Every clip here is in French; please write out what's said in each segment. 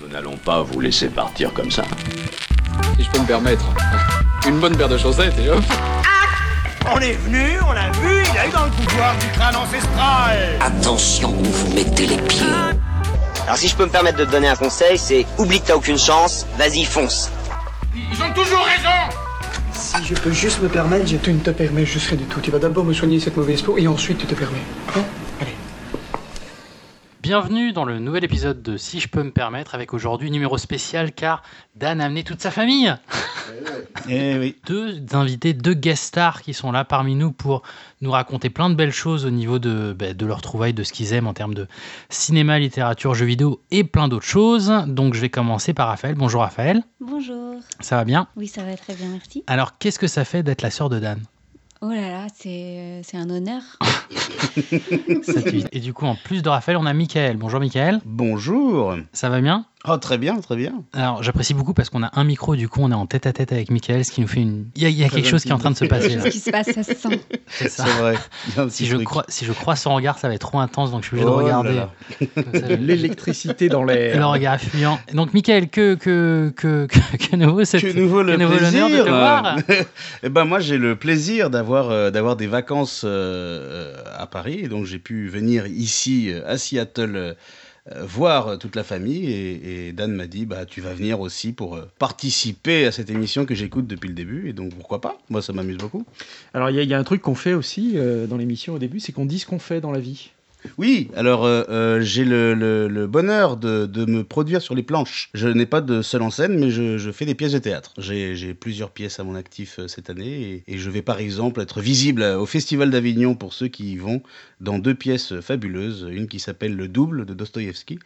Nous n'allons pas vous laisser partir comme ça. Si je peux me permettre. Une bonne paire de chaussettes et hop. On est venu, on l'a vu, il a eu dans le pouvoir du crâne ancestral. Attention où vous mettez les pieds. Alors si je peux me permettre de te donner un conseil, c'est oublie que t'as aucune chance, vas-y fonce. Ils ont toujours raison. Si je peux juste me permettre, je... Tu ne te permets juste rien du tout. Tu vas d'abord me soigner cette mauvaise peau et ensuite tu te permets. Hein? Bienvenue dans le nouvel épisode de Si je peux me permettre, avec aujourd'hui numéro spécial car Dan a amené toute sa famille. Eh oui. Deux invités, deux guest stars qui sont là parmi nous pour nous raconter plein de belles choses au niveau de, bah, de leur trouvaille, de ce qu'ils aiment en termes de cinéma, littérature, jeux vidéo et plein d'autres choses. Donc je vais commencer par Raphaël. Bonjour Raphaël, Bonjour. ça va bien? Oui, ça va très bien, merci. Alors qu'est-ce que ça fait d'être la sœur de Dan? Oh là là, c'est c'est un honneur. Et du coup, en plus de Raphaël, on a Michael. Bonjour Michael, Bonjour. ça va bien? Oh, très bien, très bien. Alors, j'apprécie beaucoup parce qu'on a un micro, du coup, on est en tête à tête avec Michael, ce qui nous fait une. Il y a, il y a Très quelque chose qui est en train de se passer. là. Ce qui se passe, ça se sent. C'est ça. C'est vrai. Si je, crois, si je crois son regard, ça va être trop intense, donc je suis obligé Oh de là regarder. là. Comme ça, je- L'électricité dans Le l'air. regard fuyant. Donc, Michael, que, que, que, que, que nouveau cette- Que nouveau le que nouveau plaisir. l'honneur de te voir. Eh ben moi j'ai le plaisir d'avoir euh, d'avoir des vacances euh, à Paris donc j'ai pu venir ici euh, à Seattle euh, euh, voir toute la famille et, Dan m'a dit bah tu vas venir aussi pour euh, participer à cette émission que j'écoute depuis le début et donc pourquoi pas? Moi ça m'amuse beaucoup. Alors, il y, y a un truc qu'on fait aussi euh, dans l'émission au début, c'est qu'on dit ce qu'on fait dans la vie. Oui, alors euh, euh, j'ai le, le- le bonheur de, de me produire sur les planches. Je n'ai pas de seule en scène, mais je, je fais des pièces de théâtre. J'ai plusieurs pièces à mon actif euh, cette année et, et je vais par exemple être visible au Festival d'Avignon pour ceux qui y vont dans deux pièces fabuleuses. Une qui s'appelle Le Double de Dostoïevski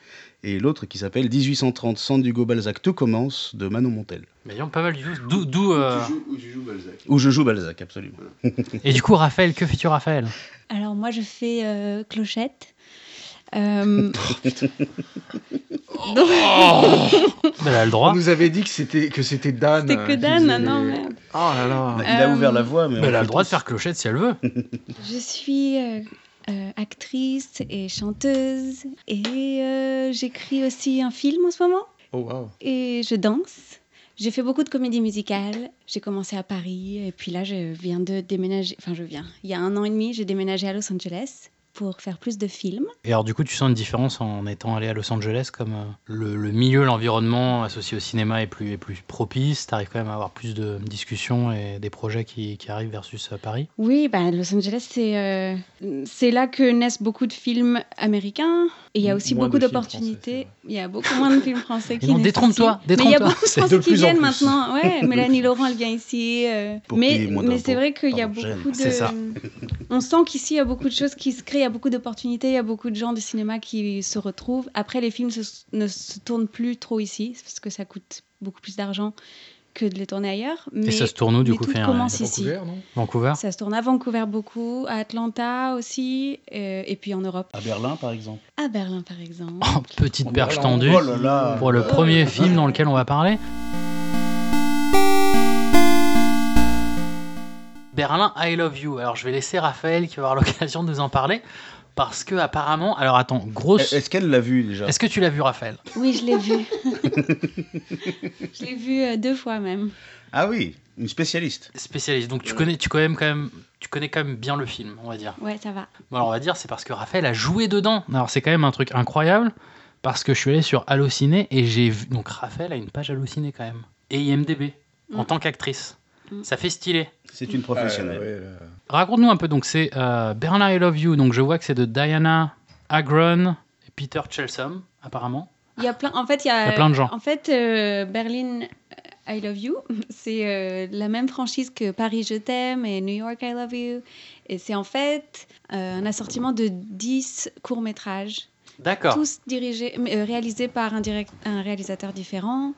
et l'autre qui s'appelle 1830 San Hugo Balzac Tout commence de Manon Montel. Mais pas mal du tout. D'où- D'où. euh, Où je joue Balzac, absolument. Et du coup, Raphaël, que fais-tu, Raphaël? Alors, moi, je fais euh, clochette. Euh, donc, Ben, Elle a le droit. On nous avait dit que c'était que c'était Dan. C'était euh, que qui Dan, faisait non, les- merde. Oh là là. Il a Euh, ouvert la voie, mais Elle a le droit de faire clochette si elle veut. je suis euh, euh, actrice et chanteuse. Et euh, j'écris aussi un film en ce moment. Oh wow. Et je danse. J'ai fait beaucoup de comédies musicales. J'ai commencé à Paris et puis là, je viens de déménager. Enfin, je viens. Il y a un an et demi, j'ai déménagé à Los Angeles pour faire plus de films. Et alors, du coup, tu sens une différence en étant allé à Los Angeles, comme euh, le, le milieu, l'environnement associé au cinéma est plus, est plus propice. Tu arrives quand même à avoir plus de discussions et des projets qui, qui arrivent versus euh, Paris? Oui, bah, Los Angeles, c'est euh, c'est là que naissent beaucoup de films américains. Et il y a aussi Moins beaucoup d'opportunités. Il y a beaucoup moins de films français qui non, détrompe-toi, ici. Mais il y a détrompe-toi. beaucoup de Français de qui viennent maintenant. Ouais, Mélanie Laurent, elle vient ici. euh, mais mais c'est vrai qu'il y a beaucoup de. C'est ça. On sent qu'ici, il y a beaucoup de choses qui se créent, y a beaucoup d'opportunités, il y a beaucoup de gens du cinéma qui se retrouvent. Après, les films se- ne se tournent plus trop ici, parce que ça coûte beaucoup plus d'argent que de les tourner ailleurs. Mais, et ça se tourne où, du coup un- commence ici. Vancouver, non? Vancouver? Ça se tourne à Vancouver beaucoup, à Atlanta aussi, euh, et puis en Europe. À Berlin par exemple. À Berlin, par exemple. Oh, petite On là, tendue Oh là là. pour le premier film dans lequel on va parler. Berlin, I Love You. Alors je vais laisser Raphaël qui va avoir l'occasion de nous en parler parce que apparemment, alors attends, grosse. Est-ce qu'elle l'a vu déjà Est-ce que tu l'as vu, Raphaël? Oui, je l'ai vu. je l'ai vu euh, deux fois même. Ah oui, une spécialiste. Spécialiste. Donc tu connais, tu connais quand même, tu connais quand même bien le film, on va dire. Ouais, ça va. Bon, alors on va dire, c'est parce que Raphaël a joué dedans. Alors c'est quand même un truc incroyable parce que je suis allé sur Allociné et j'ai vu. Donc Raphaël a une page Allociné quand même et IMDb en Mm. tant qu'actrice. Mm. Ça fait stylé. C'est une professionnelle. Ouais, là. Raconte-nous un peu. Donc c'est euh, Bernard I Love You. Donc je vois que c'est de Diana Agron et Peter Chelsom apparemment. Il y a plein. En fait, il y a, Il y a plein de gens. En fait, euh, Berlin, euh, I Love You, c'est euh, la même franchise que Paris, Je t'aime et New York, I Love You. Et c'est en fait euh, un assortiment de 10 courts-métrages, D'accord. tous dirigés, mais, euh, réalisés par un, direct, un réalisateur différent,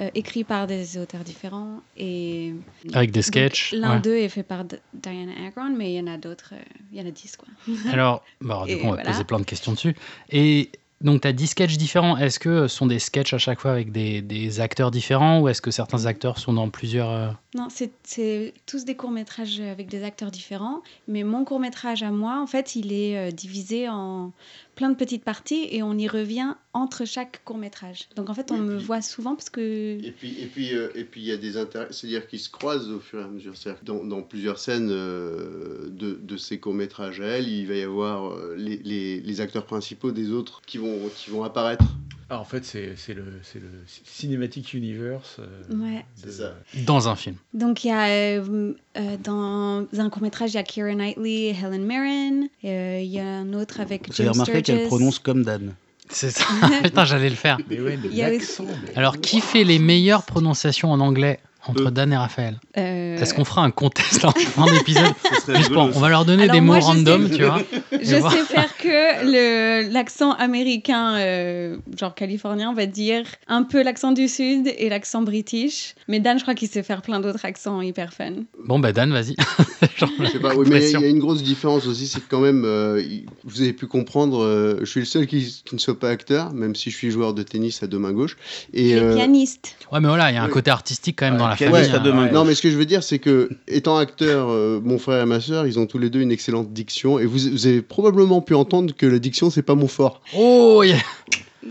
euh, écrits par des auteurs différents. Et Avec des sketchs. L'un ouais. d'eux est fait par D- Diana Agron, mais il y en a d'autres. euh, il y en a 10, quoi. Alors, bah, alors, du coup, on va voilà. poser plein de questions dessus. Et donc, tu as 10 sketchs différents. Est-ce que ce sont des sketchs à chaque fois avec des, des acteurs différents ou est-ce que certains acteurs sont dans plusieurs. euh, Non, c'est- c'est tous des courts-métrages avec des acteurs différents. Mais mon court-métrage à moi, en fait, il est euh, divisé en plein de petites parties et on y revient entre chaque court métrage. Donc en fait, on me voit souvent parce que Et puis, et puis, euh, et puis il y a des intérêts, c'est-à-dire qu'ils se croisent au fur et à mesure. Dans, dans plusieurs scènes euh, de, de ces courts-métrages à elle, il va y avoir euh, les, les, les acteurs principaux des autres qui vont, qui vont apparaître. Ah, en fait, c'est c'est le, c'est le Cinematic Universe. euh, Ouais. de- C'est ça. Dans un film. Donc, il y a euh, euh, dans un court-métrage, il y a Keira Knightley et Helen Mirren. Euh, Il y a un autre avec Vous avez remarqué qu'elle prononce comme Dan. C'est ça. Putain, j'allais le faire. Mais ouais, de Il y a l'accent. mais- Alors, qui fait les meilleures prononciations en anglais? Entre Dan et Raphaël Euh, Est-ce qu'on fera un contest en fin d'épisode On va leur donner Alors des mots random, sais- tu vois. Je Et voir. sais faire que le- l'accent américain, euh, genre californien, on va dire un peu l'accent du sud et l'accent british. Mais Dan, je crois qu'il sait faire plein d'autres accents hyper fun. Bon, bah Dan, vas-y. Je sais pas, oui, mais il y a une grosse différence aussi, c'est que quand même, euh, vous avez pu comprendre, euh, je suis le seul qui, qui ne soit pas acteur, même si je suis joueur de tennis à deux mains gauche. Et, Il est euh, pianiste. Ouais, mais voilà, il y a un côté artistique quand même Ouais, dans la pianiste famille. à deux mains. Ouais. Non, mais ce que je veux dire, c'est que, étant acteur, euh, mon frère et ma sœur, ils ont tous les deux une excellente diction. Et vous, vous avez probablement pu entendre que la diction, c'est pas mon fort. Oh, il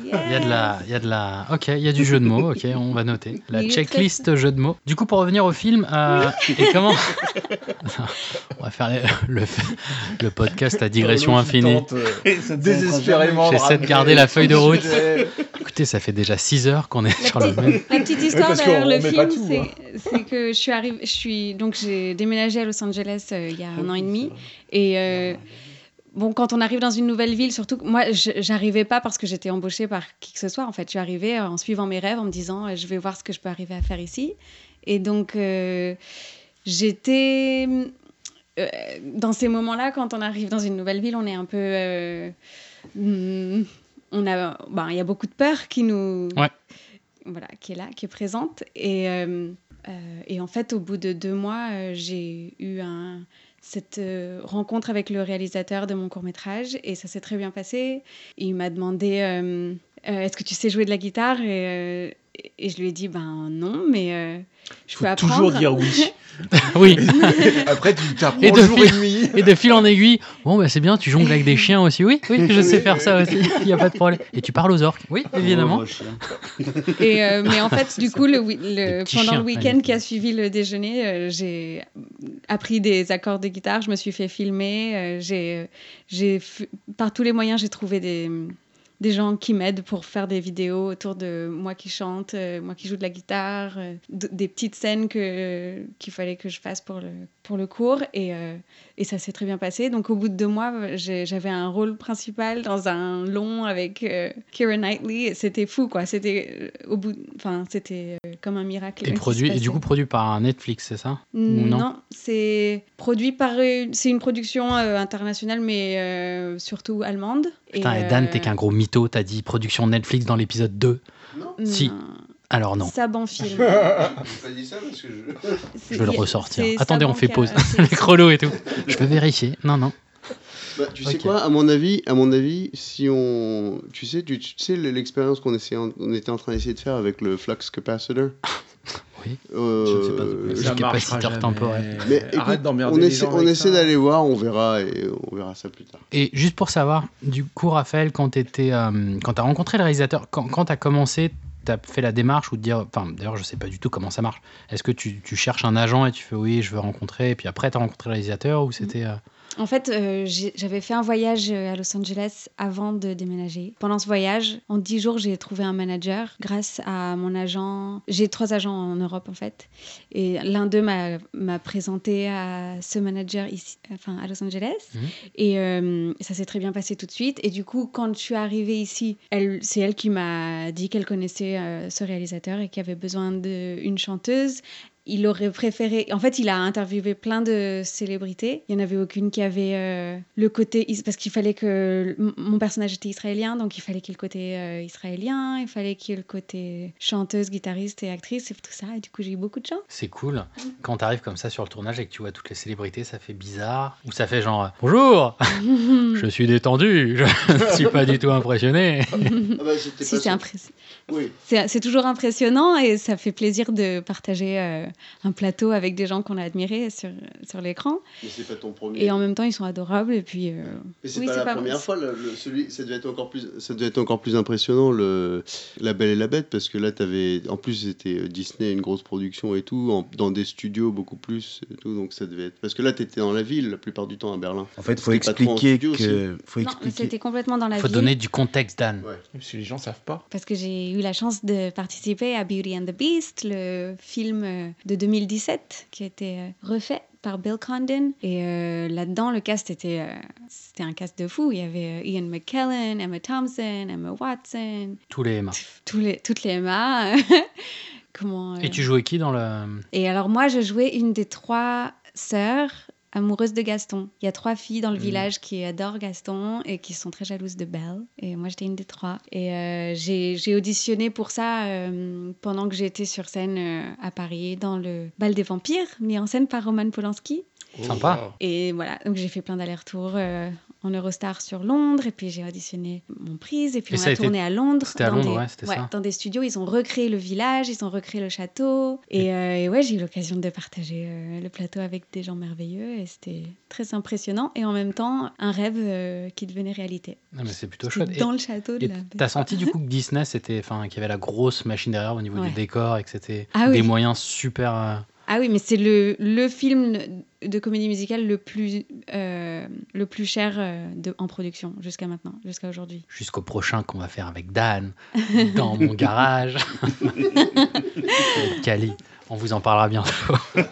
y, a- il y a de la, il y a de la. Ok, il y a du jeu de mots. Ok, on va noter la checklist jeu de mots. Du coup, pour revenir au film, euh, et comment On va faire le, le, le podcast à digression L'autre qui infinie. euh, désespérément. J'essaie de garder la feuille de route. Écoutez, ça fait déjà 6 heures qu'on est La sur le même. la petite histoire parce derrière le film, c'est hein. c'est que je suis arrivée, je suis donc j'ai déménagé à Los Angeles euh, il y a un an et demi et euh, bon quand on arrive dans une nouvelle ville, surtout moi je- j'arrivais pas parce que j'étais embauchée par qui que ce soit en fait, je suis arrivée euh, en suivant mes rêves en me disant euh, je vais voir ce que je peux arriver à faire ici et donc euh, j'étais euh, dans ces moments-là quand on arrive dans une nouvelle ville, on est un peu euh, hmm, on a ben, il y a beaucoup de peur qui nous Ouais. voilà, qui est là, qui est présente. Et, et en fait, au bout de deux mois, j'ai eu un, cette euh, rencontre avec le réalisateur de mon court métrage et ça s'est très bien passé. Il m'a demandé euh, Euh, Est-ce que tu sais jouer de la guitare? Et, et je lui ai dit ben non, mais euh, je Faut peux apprendre. toujours dire oui. oui. Après, tu t'apprends Et de, jour fil, et nuit. et de fil en aiguille. Bon, bah, c'est bien, tu jongles avec des chiens aussi. Oui, oui, je sais faire ça aussi. Il n'y a pas de problème. Et tu parles aux orques. Oui, évidemment. Et euh, mais en fait, du coup, le, pendant chiens, le week-end qui a suivi le déjeuner, euh, j'ai appris des accords de guitare, je me suis fait filmer, euh, j'ai, j'ai par tous les moyens, j'ai trouvé des, des gens qui m'aident pour faire des vidéos autour de moi qui chante, euh, moi qui joue de la guitare, euh, des petites scènes que, qu'il fallait que je fasse pour le, pour le cours. Et, euh, et ça s'est très bien passé. Donc au bout de deux mois, j'avais un rôle principal dans un long avec euh, Keira Knightley. Et C'était fou, quoi. C'était euh, au bout, enfin c'était euh, comme un miracle. Et, produit, et du coup, produit par Netflix, c'est ça? Ou Non, c'est produit par. une- C'est une production euh, internationale, mais euh, surtout allemande. Putain, et, Dan, t'es qu'un gros mytho. T'as dit production Netflix dans l'épisode 2. Si. non. Alors non. Saban film. Pas dit ça parce que je. Je vais le ressortir. Attendez, on fait pause. c'est- Les chronos et tout. Je peux vérifier. Non, non. Bah, tu sais quoi, à mon avis, à mon avis, si on, tu sais, tu, tu sais l'expérience qu'on essayait, on était en train d'essayer de faire avec le flux capacitor? Oui. Euh, Je ne sais pas je- Ça capaciteur temporel. Mais Arrête écoute, d'emmerder on les essaie, gens on essaie ça. d'aller voir, on verra et on verra ça plus tard. Et juste pour savoir, du coup, Raphaël, quand tu euh, quand as rencontré le réalisateur, quand, quand tu as commencé, as fait la démarche ou de dire. Enfin, d'ailleurs, je sais pas du tout comment ça marche. Est-ce que tu, tu cherches un agent et tu fais oui, je veux rencontrer, et puis après, tu as rencontré le réalisateur ou c'était. En fait, euh, j'avais fait un voyage euh, à Los Angeles avant de déménager. Pendant ce voyage, en dix jours, j'ai trouvé un manager grâce à mon agent. J'ai trois agents en Europe, en fait. Et l'un d'eux m'a présenté à ce manager ici, enfin, à Los Angeles. Mhm. Et euh, ça s'est très bien passé tout de suite. Et du coup, quand je suis arrivée ici, c'est elle qui m'a dit qu'elle connaissait euh, ce réalisateur et qu'il avait besoin d'une chanteuse il aurait préféré. En fait, il a interviewé plein de célébrités. Il n'y en avait aucune qui avait euh, le côté. is- Parce qu'il fallait que. Mon personnage était israélien, donc il fallait qu'il y ait le côté euh, israélien, il fallait qu'il y ait le côté chanteuse, guitariste et actrice et tout ça. Et du coup, j'ai eu beaucoup de chance. C'est cool. Quand tu arrives comme ça sur le tournage et que tu vois toutes les célébrités, ça fait bizarre. Ou ça fait genre Bonjour, je suis détendu, je ne suis pas du tout impressionné. Ah bah, si, c'est ça. impress- Oui. toujours impressionnant et ça fait plaisir de partager euh, un plateau avec des gens qu'on a admirés sur, sur l'écran. Mais c'est pas ton premier. Et en même temps, ils sont adorables. Et puis, euh, Mais c'est oui, pas la première fois, le, le- celui, ça devait être encore plus, ça devait être encore plus impressionnant le La Belle et la Bête parce que là t'avais, en plus c'était euh, Disney une grosse production et tout, en- dans des studios beaucoup plus et tout, donc ça devait être parce que là t'étais dans la ville la plupart du temps à Berlin. En fait, faut trop en expliquer studio que. Faut non, expliquer. c'était complètement dans la faut ville. donner du contexte, Dan. Ouais. Parce que les gens savent pas. Parce que j'ai eu la chance de participer à Beauty and the Beast, le film euh, de 2017 qui a été euh, refait par Bill Condon. Et euh, là-dedans, le cast était, euh, c'était un cast de fou. Il y avait euh, Ian McKellen, Emma Thompson, Emma Watson, Tous les Emma. tous les, toutes les Emma. Comment, Et tu jouais qui dans le. Et alors moi, je jouais une des trois sœurs amoureuses de Gaston. Il y a trois filles dans le village qui adorent Gaston et qui sont très jalouses de Belle. Et moi, j'étais une des trois. Et euh, j'ai auditionné pour ça euh, pendant que j'étais sur scène euh, à Paris dans le Bal des Vampires, mis en scène par Roman Polanski. Sympa. Et voilà, donc j'ai fait plein d'allers-retours en Eurostar sur Londres, et puis j'ai auditionné mon prise, et puis Et on a été- tourné à Londres. c'était à dans Londres, des- ouais, c'était ça. Dans des studios, ils ont recréé le village, ils ont recréé le château. Et, euh, et ouais, j'ai eu l'occasion de partager euh, le plateau avec des gens merveilleux, et c'était très impressionnant, et en même temps, un rêve euh, qui devenait réalité. Non, mais c'est plutôt chouette. Et- Dans le château de la t'as senti du coup que Disney, c'était, enfin, qu'il y avait la grosse machine derrière au niveau Ouais. du décor et que c'était Ah des oui. moyens super. Ah oui, mais c'est le, le film de comédie musicale le plus, euh, le plus cher euh, de, en production jusqu'à maintenant, jusqu'à aujourd'hui. jusqu'au prochain qu'on va faire avec Dan dans mon garage. Cali, on vous en parlera bientôt.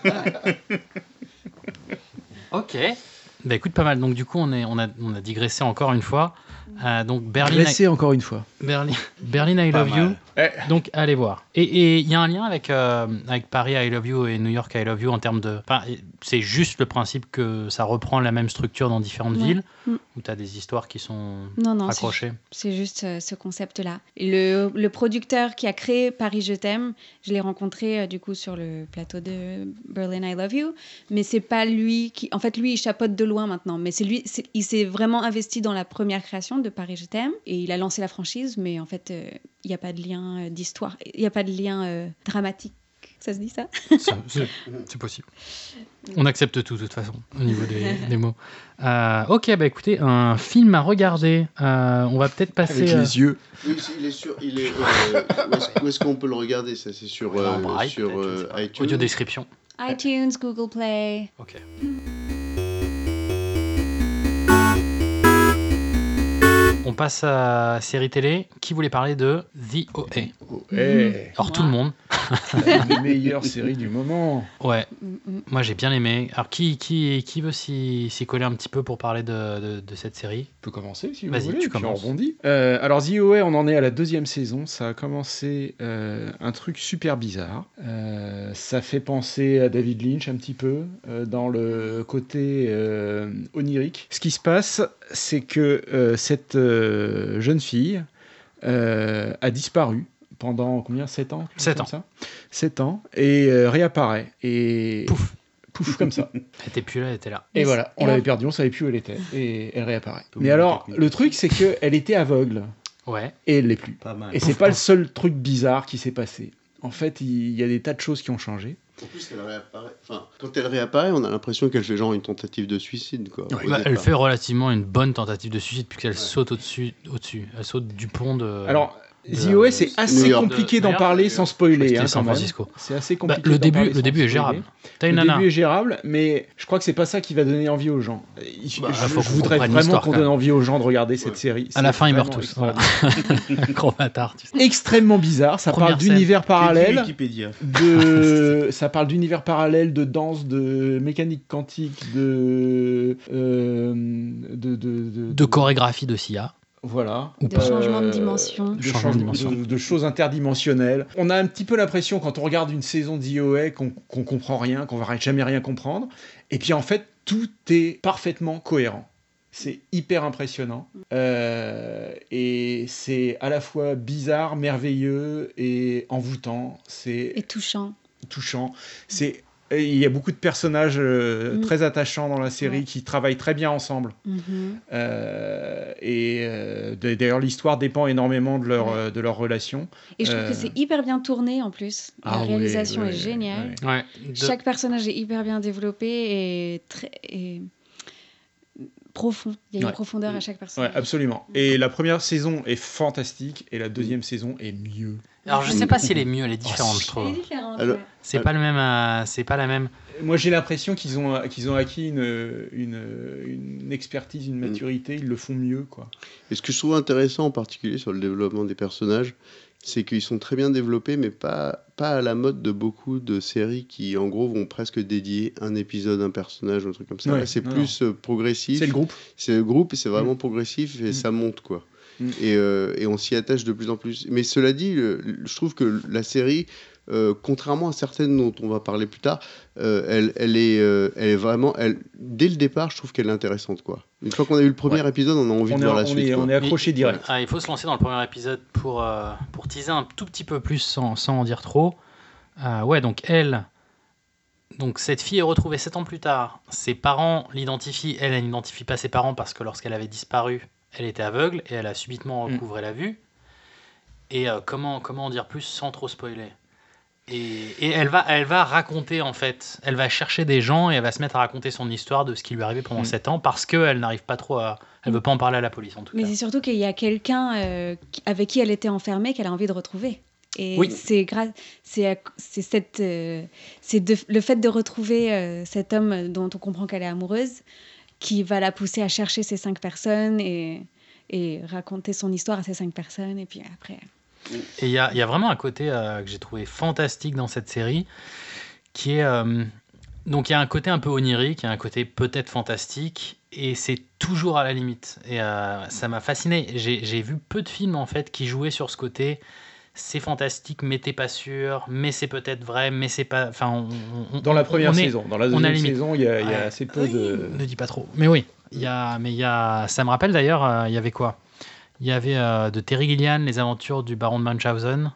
ok. Bah écoute, pas mal. Donc du coup, on, est, on, a, on a digressé encore une fois. Euh, donc Berlin, Laissez encore une fois. Berlin, Berlin I Pas Love You. mal. Donc allez voir. Et- il y a un lien avec, euh, avec Paris I Love You et New York I Love You en termes de... Enfin, c'est juste le principe que ça reprend la même structure dans différentes Ouais. villes, Mm. où tu as des histoires qui sont Non, accrochées. C'est juste euh, ce concept-là. Et Le, le producteur qui a créé Paris Je t'aime, je l'ai rencontré euh, du coup sur le plateau de Berlin I Love You, mais c'est pas lui qui. En fait, lui, il chapeaute de loin maintenant, mais c'est lui. Il s'est vraiment investi dans la première création de Paris Je t'aime et il a lancé la franchise, mais en fait, euh, il n'y a pas de lien euh, d'histoire, il n'y a pas de lien euh, dramatique. Ça se dit ça? Ça, C'est possible. On accepte tout de toute façon au niveau des, des mots. Euh, ok, bah écoutez, un film à regarder. Euh, on va peut-être passer. Avec euh, les yeux. Oui, c'est- il est sur, il est. euh, où est-ce- qu'on peut le regarder Ça, c'est sur, euh, en braille, sur euh, iTunes? Audio description. iTunes, Google Play. Ok. On passe à série télé. Qui voulait parler de The OA Alors tout le monde. La meilleure série du moment. Ouais. Mm, mm. Moi j'ai bien aimé. Alors qui, qui, qui veut s'y s'y coller un petit peu pour parler de, de, de cette série? Je peux commencer si vous Vas-y, voulez, tu puis on commences. rebondit. Euh, alors The OA, on en est à la deuxième saison. Ça a commencé euh, un truc super bizarre. Euh, ça fait penser à David Lynch un petit peu euh, dans le côté euh, onirique. Ce qui se passe, c'est que euh, cette euh, jeune fille euh, a disparu pendant combien? 7 ans? Quelque chose Sept comme ans. ça? 7 ans et euh, réapparaît et Pouf. pouf comme ça. Elle était plus là, elle était là. Et voilà, on l'avait perdue, on savait plus où elle était. Et elle réapparaît. Mais alors, technique. le truc, c'est qu'elle était aveugle. Ouais. Et elle l'est plus. Pas mal. Et c'est pas le seul truc bizarre qui s'est passé. En fait, il y a des tas de choses qui ont changé. En plus, elle réapparaît. Enfin, quand elle réapparaît, on a l'impression qu'elle fait genre une tentative de suicide, quoi. Bah, elle fait relativement une bonne tentative de suicide puisqu'elle saute au-dessus. Au-dessus. Elle saute du pont de. Alors, The OA, c'est New assez compliqué De- d'en parler euh, sans spoiler. hein, San. Francisco. C'est assez Bah, compliqué. le début, le début est gérable. Une Le nana. début est gérable, mais je crois que c'est pas ça qui va donner envie aux gens. Il- Bah, je, faut je voudrais vraiment qu'on donne envie aux gens de regarder cette série. À la fin, ils meurent tous. Voilà. Gros bâtard. tu sais. Extrêmement bizarre. Ça Première parle d'univers parallèle. Wikipédia. de ça parle d'univers parallèle de danse de mécanique quantique de euh, de, de, de, De chorégraphie de Sia. Voilà Ou De pas. changement de Euh, dimension. de, Changement change- de dimension. de- de choses interdimensionnelles on a un petit peu l'impression quand on regarde une saison d'IOA qu'on qu'on comprend rien qu'on va jamais rien comprendre et puis en fait tout est parfaitement cohérent c'est hyper impressionnant Euh, et c'est à la fois bizarre, merveilleux et envoûtant. C'est Et touchant. touchant. C'est Et il y a beaucoup de personnages euh, Mm. très attachants dans la série Ouais. qui travaillent très bien ensemble. Mhm. Euh, et euh, d'ailleurs, l'histoire dépend énormément de leur, Ouais. euh, de leur relation. Et je trouve Euh, que c'est hyper bien tourné en plus. Ah La réalisation est géniale. oui. Ouais. de- Chaque personnage est hyper bien développé et très et profond. Il y a une Ouais. profondeur à chaque Ouais, personnage. absolument. Et la première saison est fantastique et la deuxième saison est mieux. Alors je sais pas si elle est mieux, elle est différente, je trouve. C'est pas le même, euh, c'est pas la même. Moi, j'ai l'impression qu'ils ont, qu'ils ont acquis une, une, une expertise, une maturité, ils le font mieux. Quoi. Et ce que je trouve intéressant en particulier sur le développement des personnages, c'est qu'ils sont très bien développés, mais pas, pas à la mode de beaucoup de séries qui, en gros, vont presque dédier un épisode, un personnage, un truc comme ça. Ouais, c'est plus euh, progressif. C'est le groupe. C'est le groupe, et c'est vraiment Mm. progressif et Mm. ça monte, quoi. Mm. Et, euh, et on s'y attache de plus en plus. Mais cela dit, le- le- je trouve que la série, euh, contrairement à certaines dont on va parler plus tard, euh, elle, elle, est, euh, elle est vraiment. Elle, dès le départ, je trouve qu'elle est intéressante, quoi. Une fois qu'on a eu le premier Ouais. épisode, on a envie On de voir la on suite. est, on est accroché direct. Ah, il faut se lancer dans le premier épisode pour, euh, pour teaser un tout petit peu plus sans, sans en dire trop. Euh, ouais, donc elle, donc cette fille est retrouvée 7 ans plus tard. Ses parents l'identifient, elle, elle n'identifie pas ses parents parce que lorsqu'elle avait disparu, elle était aveugle et elle a subitement Mm. recouvré la vue. Et euh, comment, comment en dire plus sans trop spoiler? Et, et elle, va, elle va raconter en fait, elle va chercher des gens et elle va se mettre à raconter son histoire de ce qui lui est arrivé pendant Mm. 7 ans parce qu'elle n'arrive pas trop à. Elle veut pas en parler à la police en tout Mais cas. c'est surtout qu'il y a quelqu'un euh, avec qui elle était enfermée qu'elle a envie de retrouver. Et Oui. c'est grâce, c'est à- c'est cette, euh, c'est de- le fait de retrouver euh, cet homme dont on comprend qu'elle est amoureuse qui va la pousser à chercher ces cinq personnes et, et raconter son histoire à ces cinq personnes. Et puis après, Et il y a, vraiment un côté euh, que j'ai trouvé fantastique dans cette série, qui est... euh, donc il y a un côté un peu onirique, il y a un côté peut-être fantastique, et c'est toujours à la limite. Et euh, ça m'a fasciné. J'ai vu peu de films en fait qui jouaient sur ce côté. C'est fantastique, mais t'es pas sûr, mais c'est peut-être vrai, mais c'est pas. Enfin, on- on- Dans la première on est- saison. Dans la deuxième saison, il y a, il y a assez peu de. Ne dis pas trop. Mais oui, il y a, mais il y a, ça me rappelle d'ailleurs, euh, il y avait quoi? Il y avait euh, de Terry Gilliam, Les Aventures du Baron de Munchausen,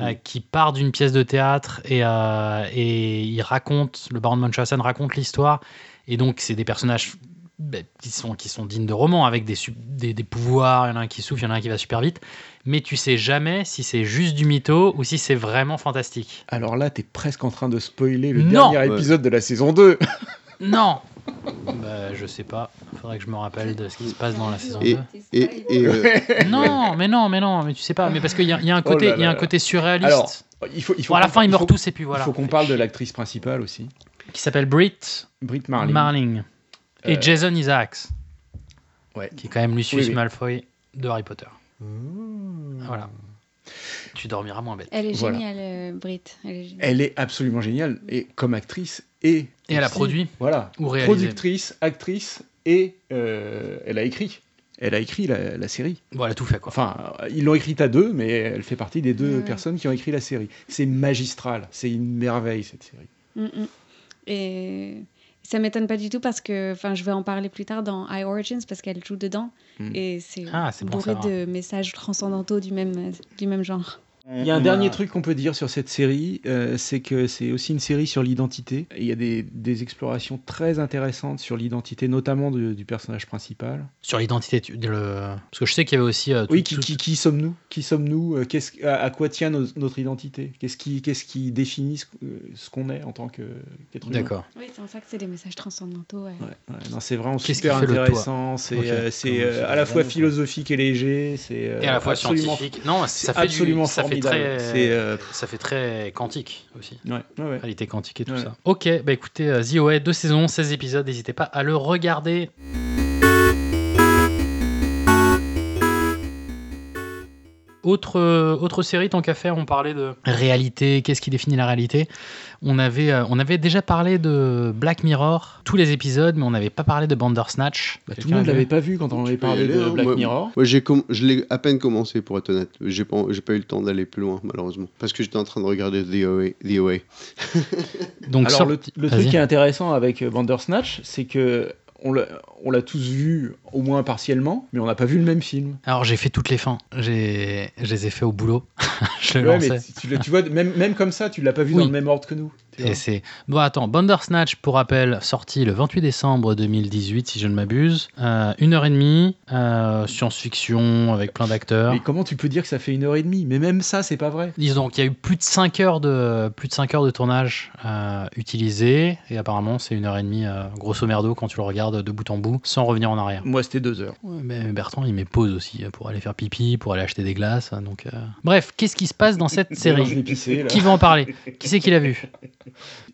euh, qui part d'une pièce de théâtre et, euh, et il raconte, le Baron de Munchausen raconte l'histoire. Et donc, c'est des personnages ben, qui, sont, qui sont dignes de romans, avec des, des, des pouvoirs, il y en a un qui souffle, il y en a un qui va super vite. Mais tu sais jamais si c'est juste du mytho ou si c'est vraiment fantastique. Alors là, t'es presque en train de spoiler le Non. dernier épisode de la saison 2. Non bah, Je sais pas. Faudrait que je me rappelle de ce qui se passe dans la saison Et, 2. et, et, euh, Non, mais non, mais non, mais tu sais pas. Mais parce qu'il y, y a un Oh côté, là il y a un côté surréaliste. Alors, il faut, il faut Bon, à la fin, ils il meurent tous et puis voilà. Il faut qu'on parle de l'actrice principale aussi, Qui s'appelle Britt Britt Marling. Marling. Et Euh, Jason Isaacs. Ouais. Qui est quand même Lucius Oui, oui. Malfoy de Harry Potter. Voilà. Tu dormiras moins bête. elle est Voilà. géniale, euh, Brit. Elle est géniale. Elle est absolument géniale et comme actrice et Et elle a produit voilà ou réalisé. productrice actrice et euh, elle a écrit elle a écrit la, la série Bon, elle a tout fait quoi. enfin ils l'ont écrite à deux mais elle fait partie des deux ouais. personnes qui ont écrit la série c'est magistral c'est une merveille cette série Mm, mm. Et ça m'étonne pas du tout parce que, enfin, je vais en parler plus tard dans High Origins parce qu'elle joue dedans Mm. et c'est Ah, bourré de messages transcendantaux du même du même genre. Il y a un dernier truc qu'on peut dire sur cette série euh, c'est que c'est aussi une série sur l'identité il y a des, des explorations très intéressantes sur l'identité notamment de- du personnage principal Sur l'identité, le... parce que je sais qu'il y avait aussi. euh, tout- Oui, qui, tout- qui, qui sommes-nous? Qui sommes-nous? Euh, à, à quoi tient nos- notre identité? Qu'est-ce qui, définit ce, ce qu'on est en tant que- qu'être humain? D'accord. Oui, c'est en ça que c'est des messages transcendantaux. ouais. Ouais, ouais, c'est vraiment super intéressant. C'est euh, euh, à la fois philosophique et léger. C'est euh, Et à la fois absolument, scientifique. Non, c'est ça fait du- absolument ça fait formidable. très- C'est, euh, Ça fait très quantique aussi. ouais, ouais, ouais. Réalité quantique et tout ça. Ok, bah écoutez, euh, The OA, deux saisons, 16 épisodes, n'hésitez pas à le regarder. Autre, euh, autre série, tant qu'à faire, on parlait de réalité, qu'est-ce qui définit la réalité on avait, euh, on avait déjà parlé de Black Mirror, tous les épisodes, mais on n'avait pas parlé de Bandersnatch. Bah, tout le monde vu l'avait pas vu quand on avait parlé aller, de hein. Black Moi- Mirror. Moi, j'ai com- je l'ai à peine commencé, pour être honnête. J'ai pas, j'ai pas eu le temps d'aller plus loin, malheureusement. Parce que j'étais en train de regarder The OA. Donc, Alors sur- le, truc qui est intéressant avec Bandersnatch, c'est que on l'a, tous vu au moins partiellement, mais on n'a pas vu le même film. Alors j'ai fait toutes les fins, j'ai, je les ai fait au boulot. je le Ouais, lançais. mais tu, vois, même, même comme ça, tu l'as pas vu Oui. dans le même ordre que nous. Et c'est bon. Attends, Bandersnatch, pour rappel, sorti le 28 décembre 2018, si je ne m'abuse. Euh, une heure et demie, euh, science-fiction avec plein d'acteurs. Mais comment tu peux dire que ça fait une heure et demie? Mais même ça, c'est pas vrai. Disons qu'il y a eu plus de 5 heures de, plus de, 5 heures de tournage euh, utilisées, et apparemment c'est une heure et demie, euh, grosso merdo, quand tu le regardes de bout en bout, sans revenir en arrière. Moi, c'était deux heures. Ouais, mais Bertrand, il met pause aussi pour aller faire pipi, pour aller acheter des glaces. hein, Donc. Bref, qu'est-ce qui se passe dans cette série? Qui va en parler? Qui c'est qui l'a vu?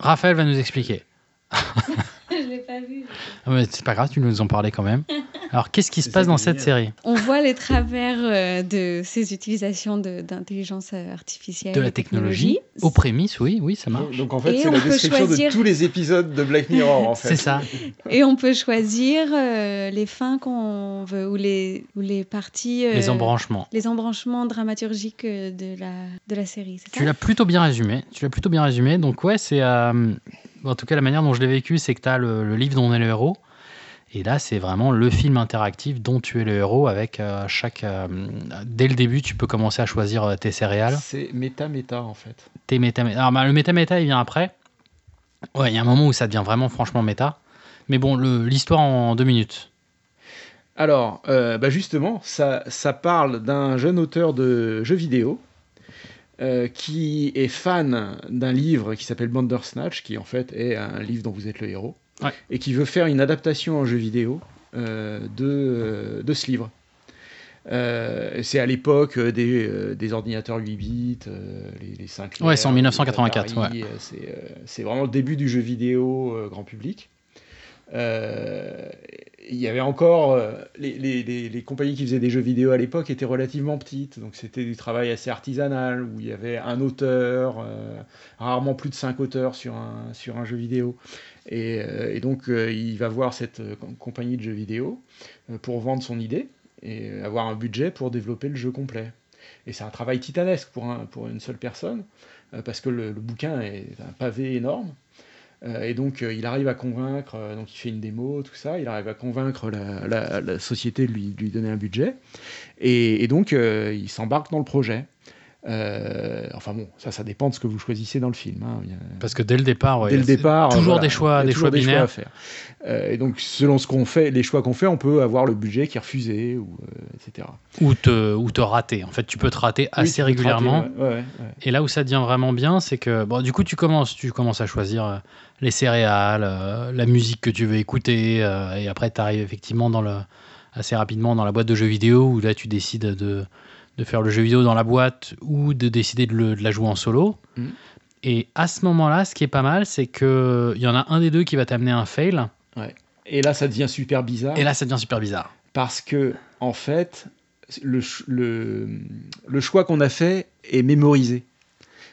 Raphaël va nous expliquer. Je l'ai pas vu. Ah, mais C'est pas grave, tu nous en parlais quand même. Alors, qu'est-ce qui se passe dans cette série? On voit les travers euh, de ces utilisations d'intelligence euh, artificielle. De la technologie, aux prémices, oui, oui, ça marche. Donc en fait, Et c'est on la peut description choisir- de tous les épisodes de Black Mirror, en fait. C'est ça. Et on peut choisir euh, les fins qu'on veut ou les, ou les parties. euh, Les embranchements. Les embranchements dramaturgiques de la, de la série. c'est Tu l'as plutôt bien résumé. Tu l'as plutôt bien résumé. Donc ouais, c'est euh, en tout cas la manière dont je l'ai vécu, c'est que tu as le, le livre dont on est le héros. Et là, c'est vraiment le film interactif dont tu es le héros avec euh, chaque. euh, dès le début, tu peux commencer à choisir euh, tes céréales, C'est méta-méta, en fait. tes méta. Alors bah, le méta méta, il vient après. Ouais, il y a un moment où ça devient vraiment franchement méta. Mais bon, l'histoire en deux minutes. Alors, euh, bah justement, ça, ça parle d'un jeune auteur de jeux vidéo euh, qui est fan d'un livre qui s'appelle Bandersnatch, qui en fait est un livre dont vous êtes le héros, Ouais. et qui veut faire une adaptation en jeu vidéo euh, de, euh, de ce livre. Euh, c'est à l'époque des, euh, des ordinateurs 8 bits, euh, les, les Sinclair, Ouais, c'est en les 1984, Atari, euh, C'est c'est vraiment le début du jeu vidéo grand public. Il y avait encore les, les- les- compagnies qui faisaient des jeux vidéo à l'époque étaient relativement petites, donc c'était du travail assez artisanal où il y avait un auteur, rarement plus de cinq auteurs sur un, sur un jeu vidéo. Et, euh, et donc euh, il va voir cette euh, com- compagnie de jeux vidéo pour vendre son idée et avoir un budget pour développer le jeu complet. Et c'est un travail titanesque pour, un, pour une seule personne, parce que le, bouquin est un pavé énorme. Et donc, il arrive à convaincre, donc il fait une démo, tout ça, il arrive à convaincre la, société de lui, donner un budget. Et, donc, il s'embarque dans le projet. Euh, enfin bon, ça, ça dépend de ce que vous choisissez dans le film. hein. Parce que dès le départ, ouais, dès le départ, toujours voilà, des choix, il y a des choix binaires. à faire. Euh, et donc, selon ce qu'on fait, les choix qu'on fait, on peut avoir le budget qui est refusé, ou, euh, etc. ou te, ou te rater. En fait, tu peux te rater Oui, assez régulièrement. rater, ouais, ouais, ouais. Et là où ça devient vraiment bien, c'est que bon, du coup, tu commences, tu commences à choisir les céréales, la musique que tu veux écouter, et après, tu arrives effectivement dans le, assez rapidement dans la boîte de jeux vidéo où là, tu décides de, de faire le jeu vidéo dans la boîte ou de décider de, le- de la jouer en solo. Mhm. Et à ce moment-là, ce qui est pas mal, c'est que il y en a un des deux qui va t'amener un fail, Ouais. Et là, ça devient super bizarre. et là, ça devient super bizarre. parce que en fait le, le, le choix qu'on a fait est mémorisé.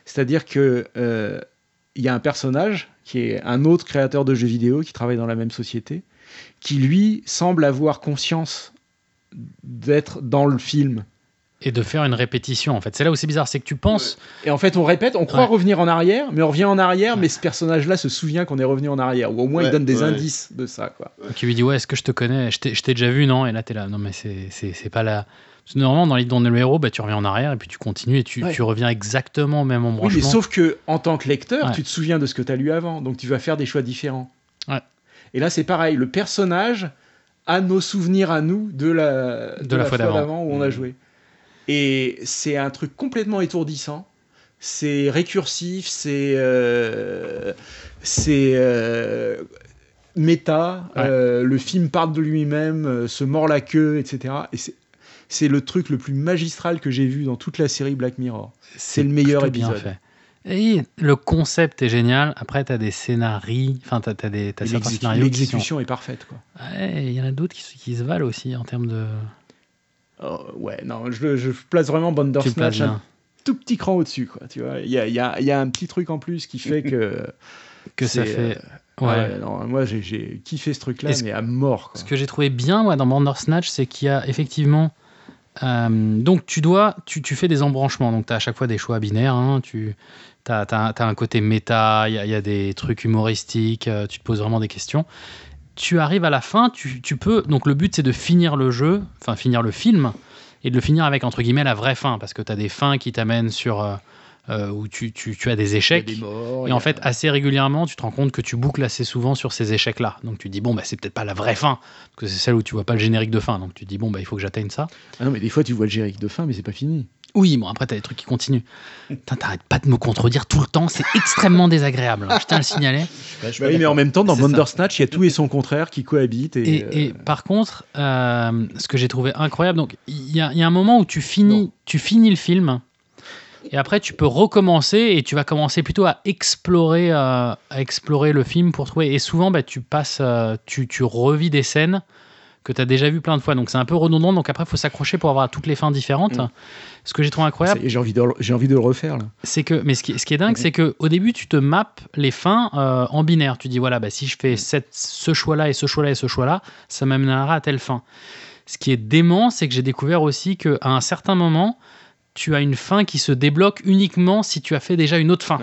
C'est-à-dire que euh, il y a un personnage qui est un autre créateur de jeux vidéo qui travaille dans la même société, qui lui semble avoir conscience d'être dans le film. Et de faire une répétition, en fait. C'est là où c'est bizarre, c'est que tu penses. Et en fait, on répète, on croit Ouais. revenir en arrière, mais on revient en arrière, mais ce personnage-là se souvient qu'on est revenu en arrière, ou au moins il donne des ouais. indices de ça, quoi. qui lui dit ouais est-ce que je te connais? Je t'ai déjà vu non? Et là t'es là non mais c'est c'est c'est pas la normalement dans on est le héros bah tu reviens en arrière et puis tu continues et tu, Ouais. tu reviens exactement au même Oui, embranchement mais sauf que en tant que lecteur, Ouais. tu te souviens de ce que tu as lu avant, donc tu vas faire des choix différents. Ouais. Et là, c'est pareil, le personnage a nos souvenirs à nous de la, De la fois d'avant. où on a joué. Et c'est un truc complètement étourdissant. C'est récursif, c'est euh, c'est euh, méta. Ouais. euh, le film parle de lui-même, euh, se mord la queue, etc. Et c'est c'est le truc le plus magistral que j'ai vu dans toute la série Black Mirror. C'est le meilleur plutôt bien épisode. fait. Et le concept est génial. Après, tu as des scénarios, enfin, tu as, des Et certains scénarios. L'exécution est parfaite, sont- Ouais, Il y en a d'autres qui se valent aussi en termes de. Oh, ouais, non, je, je place vraiment Bandersnatch un tout petit cran au-dessus, quoi. Tu vois, il y a, il y, a, y a un petit truc en plus qui fait que Que ça c'est, fait. euh, Ouais. ouais, non, moi, j'ai, j'ai kiffé ce truc-là, mais à mort. Quoi. Ce que j'ai trouvé bien moi, dans Bandersnatch, c'est qu'il y a effectivement. euh, donc, tu dois. Tu, tu fais des embranchements. Donc, tu as à chaque fois des choix binaires. hein, tu as, un côté méta, il y, y a des trucs humoristiques. euh, tu te poses vraiment des questions. Tu arrives à la fin, tu, tu peux. Donc, le but, c'est de finir le jeu, enfin, finir le film, et de le finir avec, entre guillemets, la vraie fin. Parce que tu as des fins qui t'amènent sur. euh, euh, où tu, tu- tu as des échecs. Des morts, et en a- fait, assez régulièrement, tu te rends compte que tu boucles assez souvent sur ces échecs-là. Donc tu dis, bon, bah, c'est peut-être pas la vraie fin, parce que c'est celle où tu vois pas le générique de fin. Donc tu dis, bon, bah, il faut que j'atteigne ça. Ah non, mais des fois, tu vois le générique de fin, mais c'est pas fini. Oui, bon, après, t'as des trucs qui continuent. Putain, t'arrêtes pas de me contredire tout le temps, c'est extrêmement désagréable. hein. Je tiens à le signaler. Bah oui, mais en même temps, dans. Bandersnatch, il y a tout et son contraire qui cohabitent. Et, Et, euh, et par contre, euh, ce que j'ai trouvé incroyable, donc il y, a- il y a un moment où tu finis, tu finis le film, et après tu peux recommencer et tu vas commencer plutôt à explorer, euh, à explorer le film pour trouver. Et souvent, bah, tu passes, euh, tu, tu revis des scènes que tu as déjà vues plein de fois. Donc c'est un peu redondant. Donc après, il faut s'accrocher pour avoir toutes les fins différentes. Mm. Ce que j'ai trouvé incroyable, j'ai envie, de le- j'ai envie de le refaire. Là. c'est que, mais ce qui, ce qui est dingue, c'est que au début, tu te mappes les fins euh, en binaire. Tu dis voilà, bah, si je fais cette- ce choix-là et ce choix-là et ce choix-là, ça m'amènera à telle fin. Ce qui est dément, c'est que j'ai découvert aussi qu'à un certain moment, tu as une fin qui se débloque uniquement si tu as fait déjà une autre fin.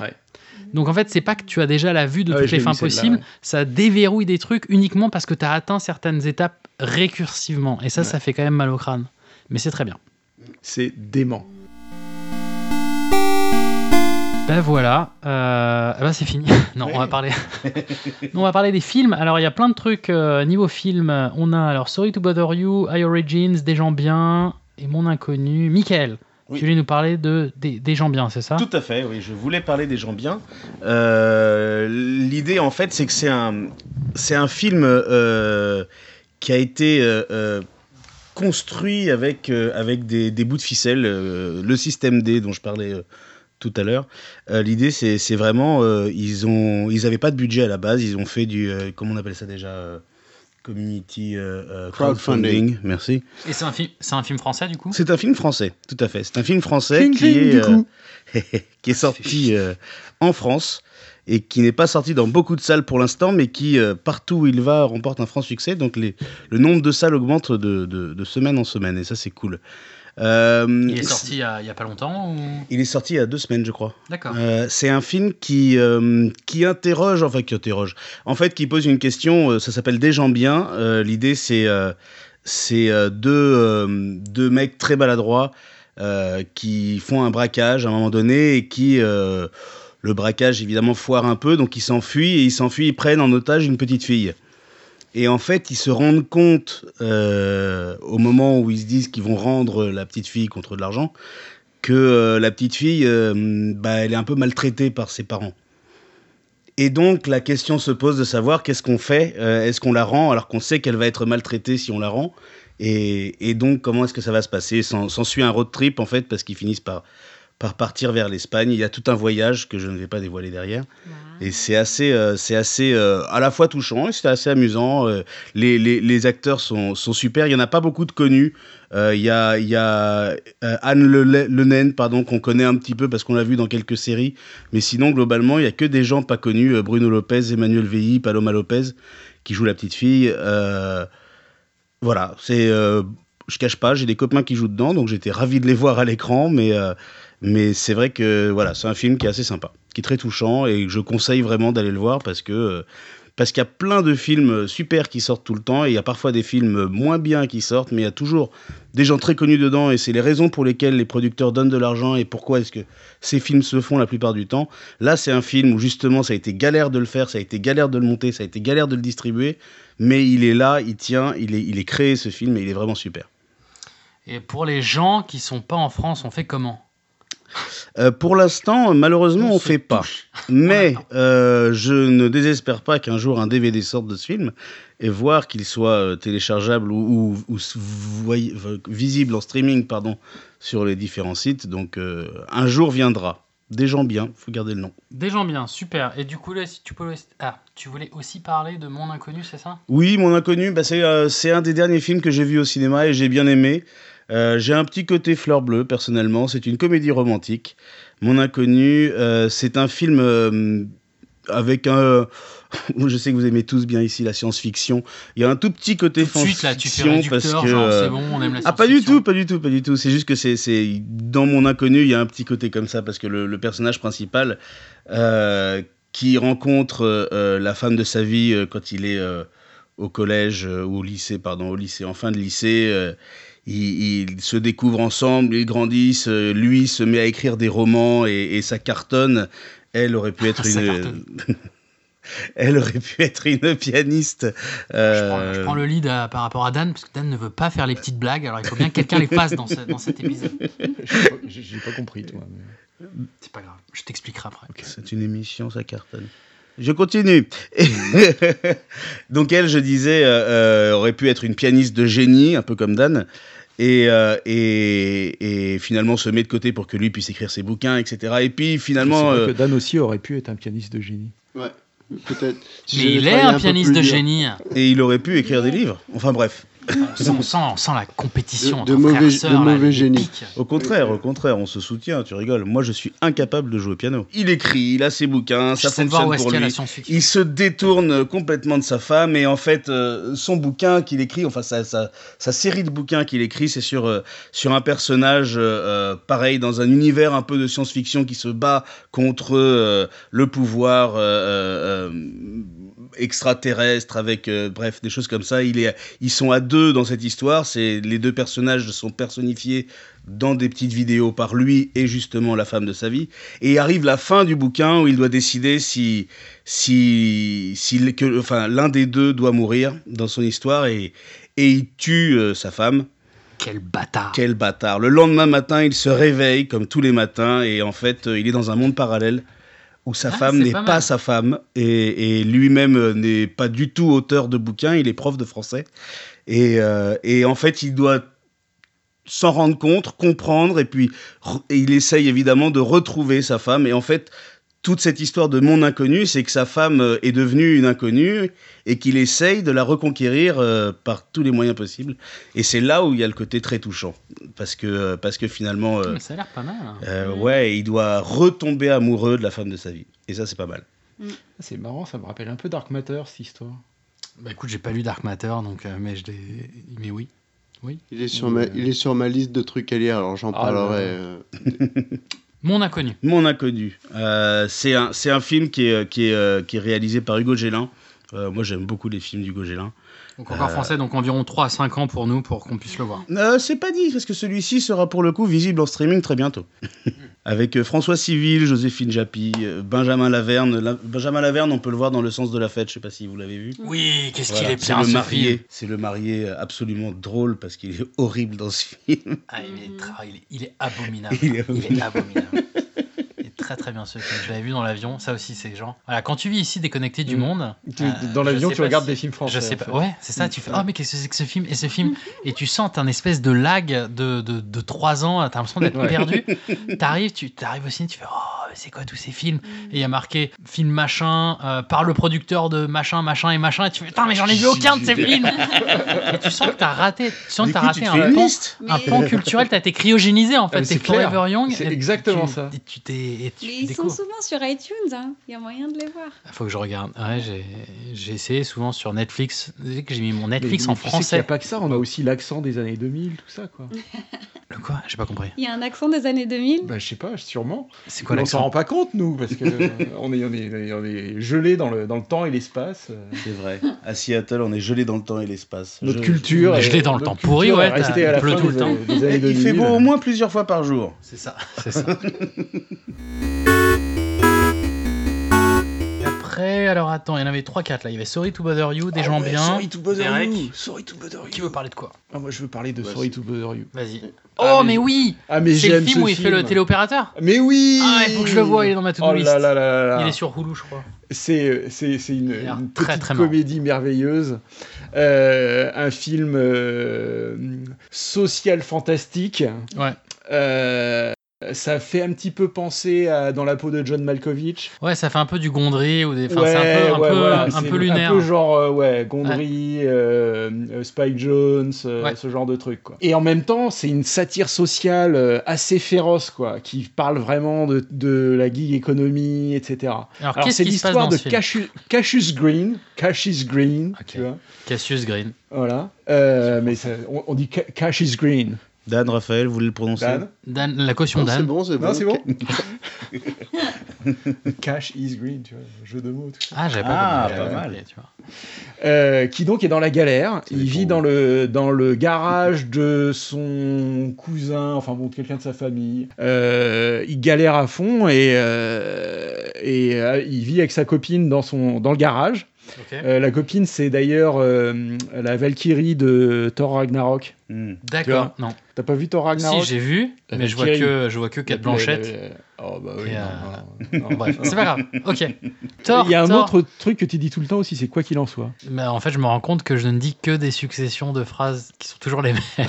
Donc en fait, c'est pas que tu as déjà la vue de Ah ouais, toutes les fins possibles, ouais. ça déverrouille des trucs uniquement parce que tu as atteint certaines étapes récursivement. Et ça, ça fait quand même mal au crâne. Mais c'est très bien. C'est dément. Ben voilà, euh, eh ben c'est fini. non, on va parler. non, on va parler des films. Alors il y a plein de trucs euh, niveau film. On a alors Sorry to Bother You, I Origins, Des gens bien et Mon inconnu. Michael, Oui. tu voulais nous parler de des, des gens bien, c'est ça? Tout à fait, oui. Je voulais parler des gens bien. Euh, L'idée, en fait, c'est que c'est un, un film euh, qui a été euh, construit avec, avec des, des bouts de ficelle. le système D dont je parlais tout à l'heure. Euh, L'idée, c'est vraiment, euh, ils ont, ils avaient pas de budget à la base. Ils ont fait du, euh, comment on appelle ça déjà, community euh, euh, Crowdfunding. crowdfunding. Merci. Et c'est un, film, c'est un film français du coup? C'est un film français, tout à fait. C'est un film français Cling, qui, cling, est, du euh, coup. qui est sorti euh, en France et qui n'est pas sorti dans beaucoup de salles pour l'instant, mais qui, euh, partout où il va, remporte un franc succès. Donc les, le nombre de salles augmente de, de- de semaine en semaine, et ça c'est cool. Euh, Il est sorti il y, a, pas longtemps ou... il est sorti il y a deux semaines, je crois. D'accord. Euh, c'est un film qui, euh, qui interroge, enfin qui interroge, en fait qui pose une question, ça s'appelle Des gens bien. L'idée c'est c'est deux, deux mecs très maladroits qui font un braquage à un moment donné et qui, le braquage évidemment foire un peu, donc ils s'enfuient et ils s'enfuient, ils prennent en otage une petite fille. Et en fait, ils se rendent compte euh, au moment où ils se disent qu'ils vont rendre la petite fille contre de l'argent que euh, la petite fille, euh, bah, elle est un peu maltraitée par ses parents. Et donc la question se pose de savoir qu'est-ce qu'on fait, est-ce qu'on la rend alors qu'on sait qu'elle va être maltraitée si on la rend, et, donc comment est-ce que ça va se passer? S'en s'ensuit un road trip en fait parce qu'ils finissent par, par partir vers l'Espagne. Il y a tout un voyage que je ne vais pas dévoiler derrière. Et c'est assez, euh, c'est assez euh, à la fois touchant et c'est assez amusant. Euh, les, les, les acteurs sont, sont super. Il n'y en a pas beaucoup de connus. Il y a, il y a Anne Le, Le Naine, pardon, qu'on connaît un petit peu parce qu'on l'a vu dans quelques séries. Mais sinon, globalement, il n'y a que des gens pas connus. Bruno Lopez, Emmanuel Veilly, Paloma Lopez, qui joue la petite fille. Voilà, c'est. je cache pas, j'ai des copains qui jouent dedans, donc j'étais ravi de les voir à l'écran, mais, mais c'est vrai que voilà, c'est un film qui est assez sympa, qui est très touchant, et je conseille vraiment d'aller le voir parce que euh, parce qu'il y a plein de films super qui sortent tout le temps, et il y a parfois des films moins bien qui sortent, mais il y a toujours des gens très connus dedans, et c'est les raisons pour lesquelles les producteurs donnent de l'argent, et pourquoi est-ce que ces films se font la plupart du temps. Là, c'est un film où justement ça a été galère de le faire, ça a été galère de le monter, ça a été galère de le distribuer, mais il est là, il tient, il est, créé ce film, et il est vraiment super. Et pour les gens qui sont pas en France, on fait comment? Euh, pour l'instant, malheureusement, on fait pas. Mais euh, je ne désespère pas qu'un jour un DVD sorte de ce film et voir qu'il soit euh, téléchargeable ou, ou- ou s- voy- v- visible en streaming pardon, sur les différents sites. Donc euh, un jour viendra. Des gens bien, faut garder le nom. Des gens bien, super. Et du coup, là, si tu peux. Ah, tu voulais aussi parler de Mon Inconnu, c'est ça? Oui, Mon Inconnu, bah, c'est c'est un des derniers films que j'ai vu au cinéma et j'ai bien aimé. Euh, j'ai un petit côté fleur bleue, personnellement. C'est une comédie romantique. Mon Inconnu, euh, c'est un film euh, avec un... Je sais que vous aimez tous bien ici la science-fiction. Il y a un tout petit côté Tout suite, là, tu fais parce que... genre, c'est bon, on aime la Ah, pas du tout, pas du tout, pas du tout. C'est juste que c'est, c'est dans mon inconnu, il y a un petit côté comme ça parce que le, le personnage principal qui rencontre la femme de sa vie quand il est au collège ou au lycée, pardon, au lycée, en fin de lycée, ils, ils se découvrent ensemble, ils grandissent. euh, Lui se met à écrire des romans et, et ça cartonne. Elle aurait pu être une. Elle aurait pu être une pianiste. Je euh, prends, je prends le lead à- par rapport à Dan, parce que Dan ne veut pas faire les petites blagues, alors il faut bien que quelqu'un les fasse dans, ce- dans cet épisode. J'ai pas- compris, toi. mais- C'est pas grave, je t'expliquerai après. C'est une émission, ça cartonne. Je continue. Et- Donc elle, je disais, euh, euh, aurait pu être une pianiste de génie, un peu comme Dan, et, euh, et, et finalement se met de côté pour que lui puisse écrire ses bouquins, etc. Et puis C'est finalement, vrai euh, que Dan aussi aurait pu être un pianiste de génie. Ouais, peut-être. Si Mais il est un pianiste de génie. et il aurait pu écrire des livres. Enfin bref. On sent la compétition De- de mauvais- sœurs, de mauvais génie. Au contraire, au contraire, on se soutient, tu rigoles. Moi, je suis incapable de jouer au piano. Il écrit, il a ses bouquins, ça de voir fonctionne pour lui. Il se détourne complètement de sa femme et en fait, euh, son bouquin qu'il écrit, enfin sa, sa, sa série de bouquins qu'il écrit, c'est sur, euh, sur un personnage euh, pareil dans un univers un peu de science-fiction qui se bat contre euh, le pouvoir euh, euh, extraterrestre avec euh, bref des choses comme ça. Il est, ils sont à deux dans cette histoire. C'est les deux personnages sont personnifiés dans des petites vidéos par lui et justement la femme de sa vie. Et arrive la fin du bouquin où il doit décider si, si, si que, enfin, l'un des deux doit mourir dans son histoire et, et il tue euh, sa femme. Quel bâtard. Quel bâtard. Le lendemain matin, il se réveille comme tous les matins et en fait, euh, il est dans un monde parallèle où sa Ah, femme n'est pas sa femme et, et lui-même euh, n'est pas du tout auteur de bouquins, il est prof de français. Et, euh, et en fait, il doit s'en rendre compte, comprendre, et puis et il essaye évidemment de retrouver sa femme. Et en fait, toute cette histoire de mon inconnu, c'est que sa femme euh, est devenue une inconnue et qu'il essaye de la reconquérir euh, par tous les moyens possibles. Et c'est là où il y a le côté très touchant, parce que, euh, parce que finalement, euh, Mais ça a l'air pas mal. hein. euh, ouais, il doit retomber amoureux de la femme de sa vie. Et ça, c'est pas mal. C'est marrant, ça me rappelle un peu Dark Matter, cette histoire. Bah écoute, j'ai pas lu Dark Matter, donc, euh, mais, je l'ai- mais oui. Oui. Il est, sur ma, il est sur ma liste de trucs à lire, alors j'en Ah parlerai. euh, Mon inconnu. Mon inconnu. Euh, c'est un, film qui est, qui, est, euh, qui est réalisé par Hugo Gélin. Euh, moi, j'aime beaucoup les films d'Hugo Gélin. Donc encore français, donc environ 3 à 5 ans pour nous, pour qu'on puisse le voir. Euh, c'est pas dit, parce que celui-ci sera pour le coup visible en streaming très bientôt. Avec euh, François Civil, Joséphine Japy, euh, Benjamin Laverne. La- Benjamin Laverne, on peut le voir dans Le Sens de la Fête, je sais pas si vous l'avez vu. Oui, qu'est-ce Voilà, qu'il est c'est bien le ce marié. film. C'est le marié euh, absolument drôle parce qu'il est horrible dans ce film. Ah, il, est tra- il, est, il est abominable. Il est Il est abominable. Très très bien ce film. Je l'avais vu dans l'avion. Ça aussi, c'est genre. Voilà, quand tu vis ici déconnecté du Mm. monde. Tu- euh, dans l'avion, tu regardes si- des films français. Je sais en pas. fait. Ouais, c'est ça. Tu fais Ouais. Oh, mais qu'est-ce que c'est que ce film Et ce film. Et tu sens un espèce de lag de, de, de 3 ans. T'as l'impression d'être Ouais. perdu. T'arrives, tu arrives au ciné, tu fais Oh, c'est quoi tous ces films Et il y a marqué film machin euh, par le producteur de machin, machin et machin. Et tu fais Putain, mais j'en ai vu aucun de ces films Et tu sens que t'as raté. Tu sens que t'as raté tu un pan, un pan culturel. T'as été cryogénisé en Ah, fait. mais T'es. Forever Young. C'est exactement tu- ça. et tu t'es. ils sont souvent sur iTunes, hein. il y a moyen de les voir. Faut que je regarde. Ouais, j'ai- j'ai essayé souvent sur Netflix. Vous savez que j'ai mis mon Mais- Netflix mais en tu sais qu'il n'y français. a pas que ça, on a aussi l'accent des années 2000, tout ça, quoi. Le quoi? J'ai pas compris. Il y a un accent des années 2000. Bah, je sais pas, sûrement. C'est quoi l'accent rend pas compte, nous, parce que euh, on est, on est, on est gelé dans le, dans le temps et l'espace. C'est vrai. À Seattle, on est gelé dans le temps et l'espace. Notre Je- culture. Est- gelé dans le notre temps pourri, culture ouais, restée la il pleut fin tout le des temps. années- des années Il fait 2000. beau au moins plusieurs fois par jour. C'est ça. C'est ça. Après, alors attends, il y en avait 3-4 là. Il y avait Sorry to Bother You, des gens Ah ouais, bien. Sorry to bother Derek. you. Sorry to bother you. Qui veut parler de quoi Ah, moi, je veux parler de Sorry to bother you. Vas-y. Ah, Oh, mais- mais oui Ah, mais C'est le film ce où il fait le téléopérateur Mais oui Ah, il faut que je le voie, il est dans ma to-do Oh list. là là là là là. Il est sur Hulu, je crois. C'est c'est c'est une, une très, petite très comédie merveilleuse, Euh, un film euh, social fantastique. Ouais. Euh, ça fait un petit peu penser à Dans la peau de John Malkovich. Ouais, ça fait un peu du Gondry ou des. Enfin, ouais, c'est un peu, un ouais, peu, voilà, un peu lunaire. Un peu genre, euh, ouais, Gondry, euh, euh, Spike Jones, euh, ce genre de truc, quoi. Et en même temps, c'est une satire sociale euh, assez féroce, quoi, qui parle vraiment de, de la gig economy, etc. Alors, Alors, c'est l'histoire de Cassius, Cassius Green, Cassius Green, Ok. tu vois. Cassius Green. Voilà. Euh, mais ça- on, on dit Ca- Cassius Green. Dan, Raphaël, vous voulez le prononcer Dan Dan, la caution non, c'est Dan. bon, c'est bon. Non, c'est bon Cash is green, tu vois, jeu de mots, tout ça. Ah, j'avais pas Ah, pas j'avais mal. tu vois. Euh, qui donc est dans la galère. Il vit dans le, dans le garage de son cousin, enfin bon, quelqu'un de sa famille. Euh, il galère à fond et, euh, et euh, il vit avec sa copine dans, son, dans le garage. Euh, la copine, c'est d'ailleurs euh, la Valkyrie de Thor Ragnarok. Hmm. D'accord, non. T'as pas vu Thor Ragnarok Si, j'ai vu, La mais je vois, que, je vois que Kate La- Blanchett. la- la- Oh bah oui. Non, euh, non, non. Bref, c'est pas grave. Ok. Thor, Il y a un Thor. autre truc que tu dis tout le temps aussi, c'est quoi qu'il en soit. Mais en fait, je me rends compte que je ne dis que des successions de phrases qui sont toujours les mêmes.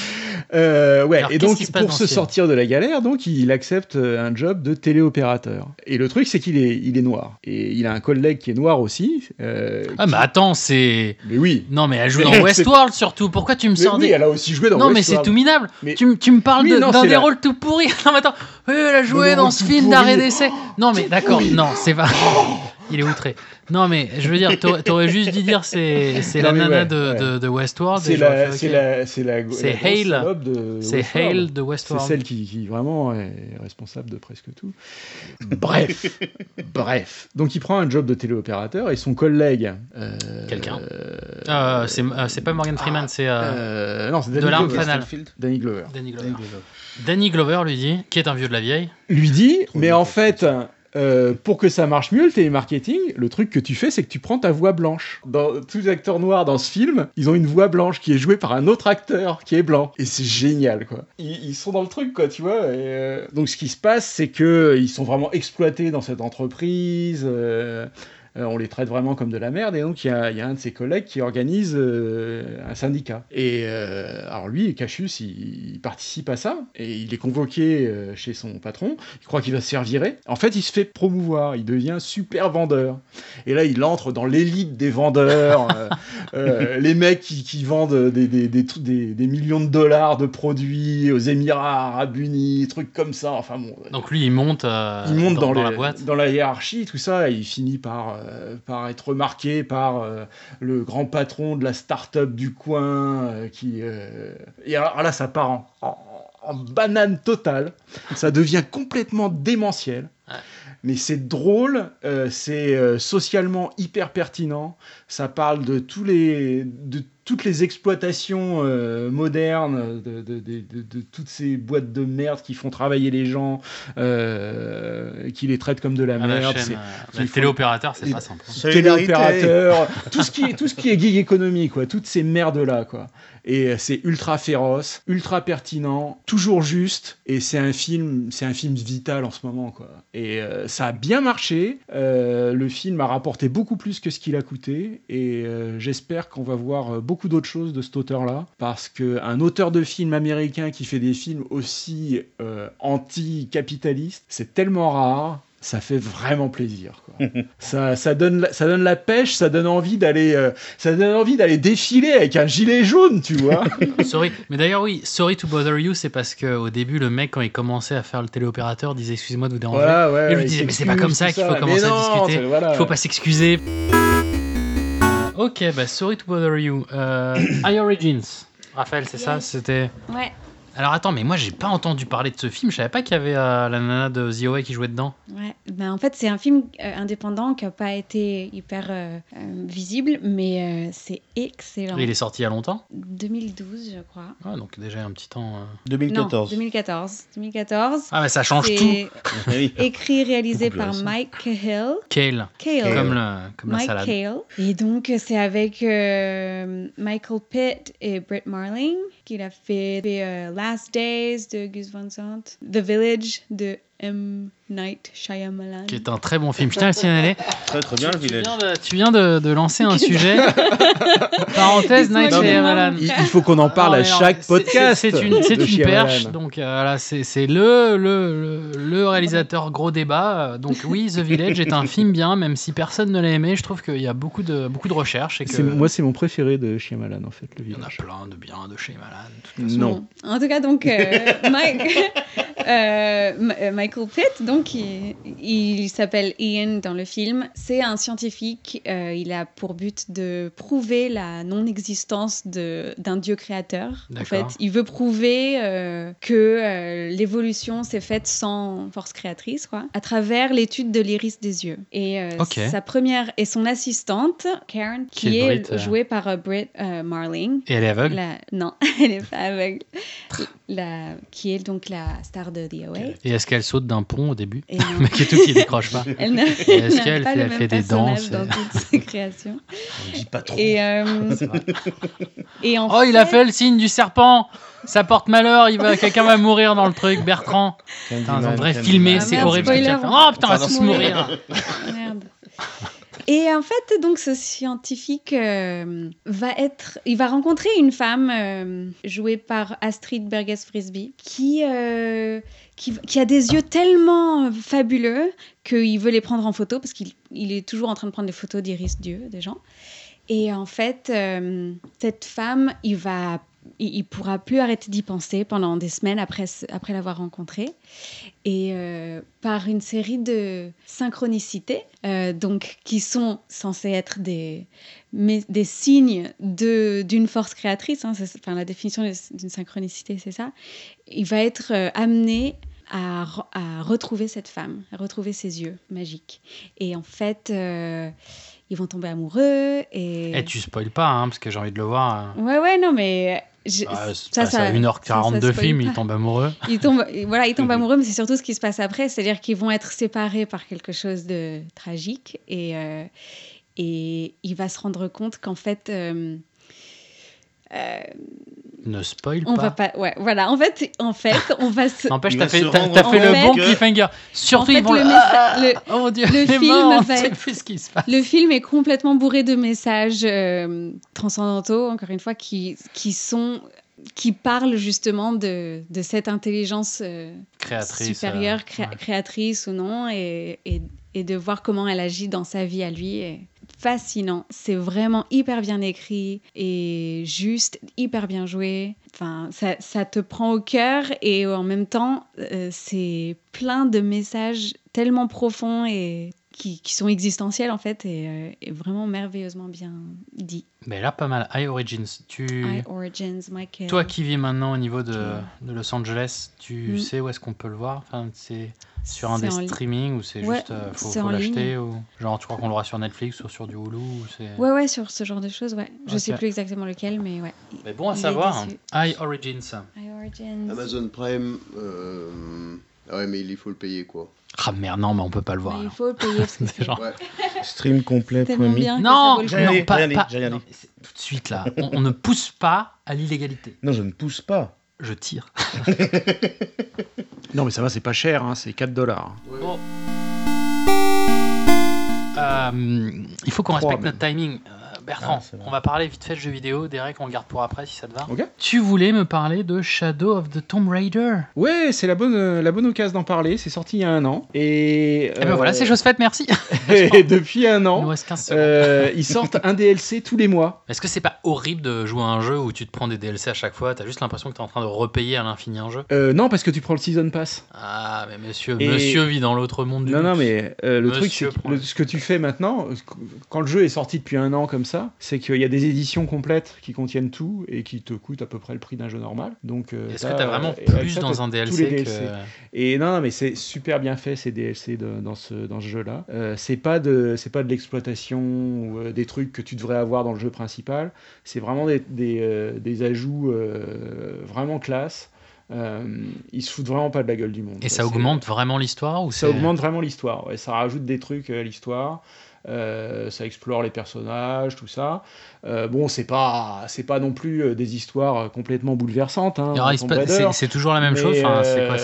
Euh, ouais, Alors, et donc pour se sortir de la galère, donc il accepte euh, un job de téléopérateur. Et le truc, c'est qu'il est, il est noir. Et il a un collègue qui est noir aussi. euh, Ah, mais attends, c'est. Mais oui. Non, mais elle joue dans Westworld surtout. Pourquoi tu me sors oui, des. elle a aussi joué dans non, mais c'est Westworld. tout minable. Mais- Tu, tu me parles Oui, de- non, d'un c'est des la- rôles tout pourris. Non, mais attends. Oui, elle a joué dans ce film d'arrêt d'essai. Non, mais d'accord. Non, c'est pas. Il est outré. Non, mais je veux dire, t'aurais juste dû dire c'est c'est Non, la nana ouais, de, ouais. de, de Westworld. C'est la, c'est la, c'est la, C'est Hale. de C'est Westworld. Hale de C'est Westworld. celle qui, qui vraiment est responsable de presque tout. Bref, bref. Donc il prend un job de téléopérateur et son collègue. euh, Quelqu'un. euh, Euh, c'est euh, c'est pas Morgan Freeman, c'est. euh, euh, non, c'est de Danny Glover. Danny Glover. Danny Glover. Danny Glover lui dit, qui est un vieux de la vieille. Lui dit, Trop mais en fait. Euh, pour que ça marche mieux le télémarketing, le truc que tu fais, c'est que tu prends ta voix blanche. Tous les acteurs noirs dans ce film, ils ont une voix blanche qui est jouée par un autre acteur qui est blanc. Et c'est génial, quoi. Ils, sont dans le truc, quoi, tu vois. Euh, Donc ce qui se passe, c'est que ils sont vraiment exploités dans cette entreprise. euh, euh, on les traite vraiment comme de la merde et donc il y a, il y a un de ses collègues qui organise euh, un syndicat. Et euh, alors lui, Cassius, il, il participe à ça et il est convoqué chez son patron. Il croit qu'il va se faire virer. En fait, il se fait promouvoir. Il devient super vendeur. Et là, il entre dans l'élite des vendeurs. les mecs qui, qui vendent des, des, des, millions de dollars de produits aux Émirats Arabes Unis, trucs comme ça. Enfin bon. Donc lui, il monte, il monte dans, la les- boîte. dans la hiérarchie, tout ça, et il finit par, par être remarqué par euh, le grand patron de la start-up du coin. euh, qui, euh, Et alors là, ça part en, en- en banane totale. Ça devient complètement démentiel. Mais c'est drôle, euh, c'est euh, socialement hyper pertinent. Ça parle de tous les, de toutes les exploitations euh, modernes, de, de- de- de- de toutes ces boîtes de merde qui font travailler les gens, euh, qui les traitent comme de la la merde. chaîne, euh, font- téléopérateur, c'est pas simple. hein. Téléopérateur, tout ce qui est tout ce qui est gig économie quoi, toutes ces merdes là quoi. Et c'est ultra féroce, ultra pertinent, toujours juste et c'est un film, c'est un film vital en ce moment quoi. Et euh, ça a bien marché, euh, le film a rapporté beaucoup plus que ce qu'il a coûté et euh, j'espère qu'on va voir euh, beaucoup d'autres choses de cet auteur là parce que un auteur de film américain qui fait des films aussi euh, anti-capitalistes, c'est tellement rare. Ça fait vraiment plaisir. Quoi. ça, ça, donne la, ça donne la pêche, ça donne envie d'aller, euh, ça donne envie d'aller défiler avec un gilet jaune, tu vois. Sorry. Mais d'ailleurs, oui, sorry to bother you, c'est parce qu'au début, le mec, quand il commençait à faire le téléopérateur, disait excusez-moi de vous déranger. Voilà, ouais, et je lui il disais, mais c'est pas comme ça qu'il faut commencer à discuter. voilà. Il faut pas s'excuser. Ok, bah sorry to bother you. Euh, I Origins. Raphaël, c'est ça? C'était. Ouais, Alors attends, mais moi j'ai pas entendu parler de ce film. Je savais pas qu'il y avait euh, la nana de The qui jouait dedans. ouais. Ben, en fait, c'est un film euh, indépendant qui n'a pas été hyper euh, euh, visible, mais euh, c'est excellent. Il est sorti il y a longtemps? 2012, je crois. Ah, donc déjà un petit temps. euh. 2014. Non, 2014. 2014. Ah, mais ça change tout. Écrit, réalisé par. Mike Cahill. Kale. Kale. Comme, le, comme la Mike salade. Cale. Et donc, c'est avec euh, Michael Pitt et Britt Marling qu'il a fait euh, Last Days de Gus Van Sant, The Village de M. Night Shyamalan. Qui est un très bon film. Je tiens à le signaler. Très très bien le Tu village. viens de, tu viens de, de lancer un sujet. Parenthèse, Night Shyamalan. Il, il faut qu'on en parle Non, à non, chaque podcast. C'est une, une Shyamalan. perche, donc euh, voilà, c'est c'est le, le, le, le réalisateur gros débat. Donc oui, The Village est un film bien, même si personne ne l'a aimé. Je trouve qu'il y a beaucoup de, beaucoup de recherches et que C'est- Moi, c'est mon préféré de Shyamalan, en fait, le il y en a village. plein de bien de Shyamalan. de toute façon. Non. En tout cas, donc, euh, Mike, Euh, M- euh, Michael Pitt, donc, il, il s'appelle Ian dans le film. C'est un scientifique. euh, il a pour but de prouver la non-existence d'un dieu créateur. En fait, il veut prouver euh, que euh, l'évolution s'est faite sans force créatrice, quoi, à travers l'étude de l'iris des yeux. Et sa première et son assistante, Karen, qui, Qui est est, Brit, jouée par Britt Marling. Et elle est aveugle? La- Non, elle n'est pas aveugle. La... Qui est donc la star de The OA. Et est-ce qu'elle saute d'un pont au début? Et Le non. mec et tout qui décroche pas. Elle n'a Est-ce qu'elle pas fait, le elle même fait des danses dans et- toutes ses créations. On dit pas trop. Et, euh, et en Oh, il a fait le signe du serpent Ça porte malheur, il va, quelqu'un va mourir dans le truc, Bertrand. Putain, on devrait filmer, Ah c'est horrible on Oh putain, on va tous mourir. mourir. Merde. Et en fait, donc, ce scientifique euh, va être, il va rencontrer une femme euh, jouée par Astrid Berges Frisby qui, euh, qui, qui a des yeux tellement fabuleux qu'il veut les prendre en photo parce qu'il il est toujours en train de prendre des photos d'iris Dieu des gens. Et en fait, cette femme, il va, il, il pourra plus arrêter d'y penser pendant des semaines après, après l'avoir rencontrée. Et euh, par une série de synchronicités, euh, donc qui sont censées être des, mais, des signes de d'une force créatrice. hein, enfin, la définition d'une synchronicité, c'est ça. Il va être euh, amené à, re- à retrouver cette femme, à retrouver ses yeux magiques. Et en fait, ils vont tomber amoureux et. Eh, tu spoil pas, hein, parce que j'ai envie de le voir. hein. Ouais, ouais, non, mais. Je- Ah, ça, ça, c'est à 1h40 ça, ça de film, il tombe amoureux. Ils tombent, voilà, ils tombent amoureux, mais c'est surtout ce qui se passe après, c'est-à-dire qu'ils vont être séparés par quelque chose de tragique et, euh, et il va se rendre compte qu'en fait, euh, euh, Ne spoil on pas. va pas, ouais, voilà, en fait, en fait, on va se, N'empêche, t'as va fait, rendre t'as fait le bon que- cliffhanger. Surtout, en fait, ils vont le Ah, oh mon dieu, le film va être- plus ce qui se passe. Le film est complètement bourré de messages euh, transcendantaux, encore une fois, qui, qui sont qui parlent justement de, de cette intelligence euh, Créatrice. supérieure, euh, cré- ouais. créatrice ou non, et, et, et de voir comment elle agit dans sa vie à lui. Fascinant. C'est vraiment hyper bien écrit et juste hyper bien joué. Enfin, ça, ça te prend au cœur et en même temps, euh, c'est plein de messages tellement profonds et qui, qui sont existentiels en fait et, euh, et vraiment merveilleusement bien dit. Mais là, pas mal. High Origins, tu... High Origins, Michael. Toi qui vis maintenant au niveau de, de Los Angeles, tu Mm. sais où est-ce qu'on peut le voir? Enfin, C'est sur un des streamings ou c'est Ouais, juste euh, faut, faut l'acheter ou genre tu crois qu'on l'aura sur Netflix ou sur du Hulu ou c'est Ouais, ouais, sur ce genre de choses, ouais. Je sais Ok. plus exactement lequel, mais ouais. Mais bon à Il savoir. High Origins. High Origins. Amazon Prime, euh... ah ouais, mais il faut le payer quoi. Ah merde non mais on peut pas le voir. Mais il faut le payer parce que c'est Genre- Ouais. Stream complet. bien. Non, non, dit, pas, j'ai rien dit, pas- non, tout de suite là, on, on ne pousse pas à l'illégalité. Non, je ne pousse pas. Je tire. Non, mais ça va, c'est pas cher, hein, c'est 4 dollars. Bon. Euh, il faut qu'on respecte même. notre timing. Bertrand, Ah, on va parler vite fait de jeux vidéo. Derek, on le garde pour après si ça te va. Ok. Tu voulais me parler de Shadow of the Tomb Raider? Ouais, c'est la bonne, euh, la bonne occasion d'en parler. C'est sorti il y a un an. Et, Et ben euh, voilà, c'est chose faite, merci. et depuis un Il nous an, reste 15 secondes. euh, ils sortent un DLC tous les mois. Est-ce que c'est pas horrible de jouer à un jeu où tu te prends des DLC à chaque fois? T'as juste l'impression que t'es en train de repayer à l'infini un jeu? Euh, non, parce que tu prends le Season Pass. Ah, mais monsieur, Et- monsieur vit dans l'autre monde du Non, non, mais euh, le Monsieur truc, c'est que prend- le- ce que tu fais maintenant, quand le jeu est sorti depuis un an comme ça, c'est qu'il y a des éditions complètes qui contiennent tout et qui te coûtent à peu près le prix d'un jeu normal. Donc, euh, Est-ce que t'as vraiment plus ça, dans un DLC, que... Et non, non, mais c'est super bien fait ces DLC de- dans ce, dans ce jeu-là. Euh, c'est pas de, c'est pas de l'exploitation ou euh, des trucs que tu devrais avoir dans le jeu principal. C'est vraiment des, des, euh, des ajouts euh, vraiment classe. Euh, ils se foutent vraiment pas de la gueule du monde. Et ça augmente vraiment l'histoire ou ça augmente vraiment l'histoire. ouais. Ça rajoute des trucs à l'histoire. Euh, ça explore les personnages, tout ça. Euh, bon, c'est pas, c'est pas non plus euh, des histoires complètement bouleversantes. Hein, c'est- toujours la même Mais, chose, enfin, quoi,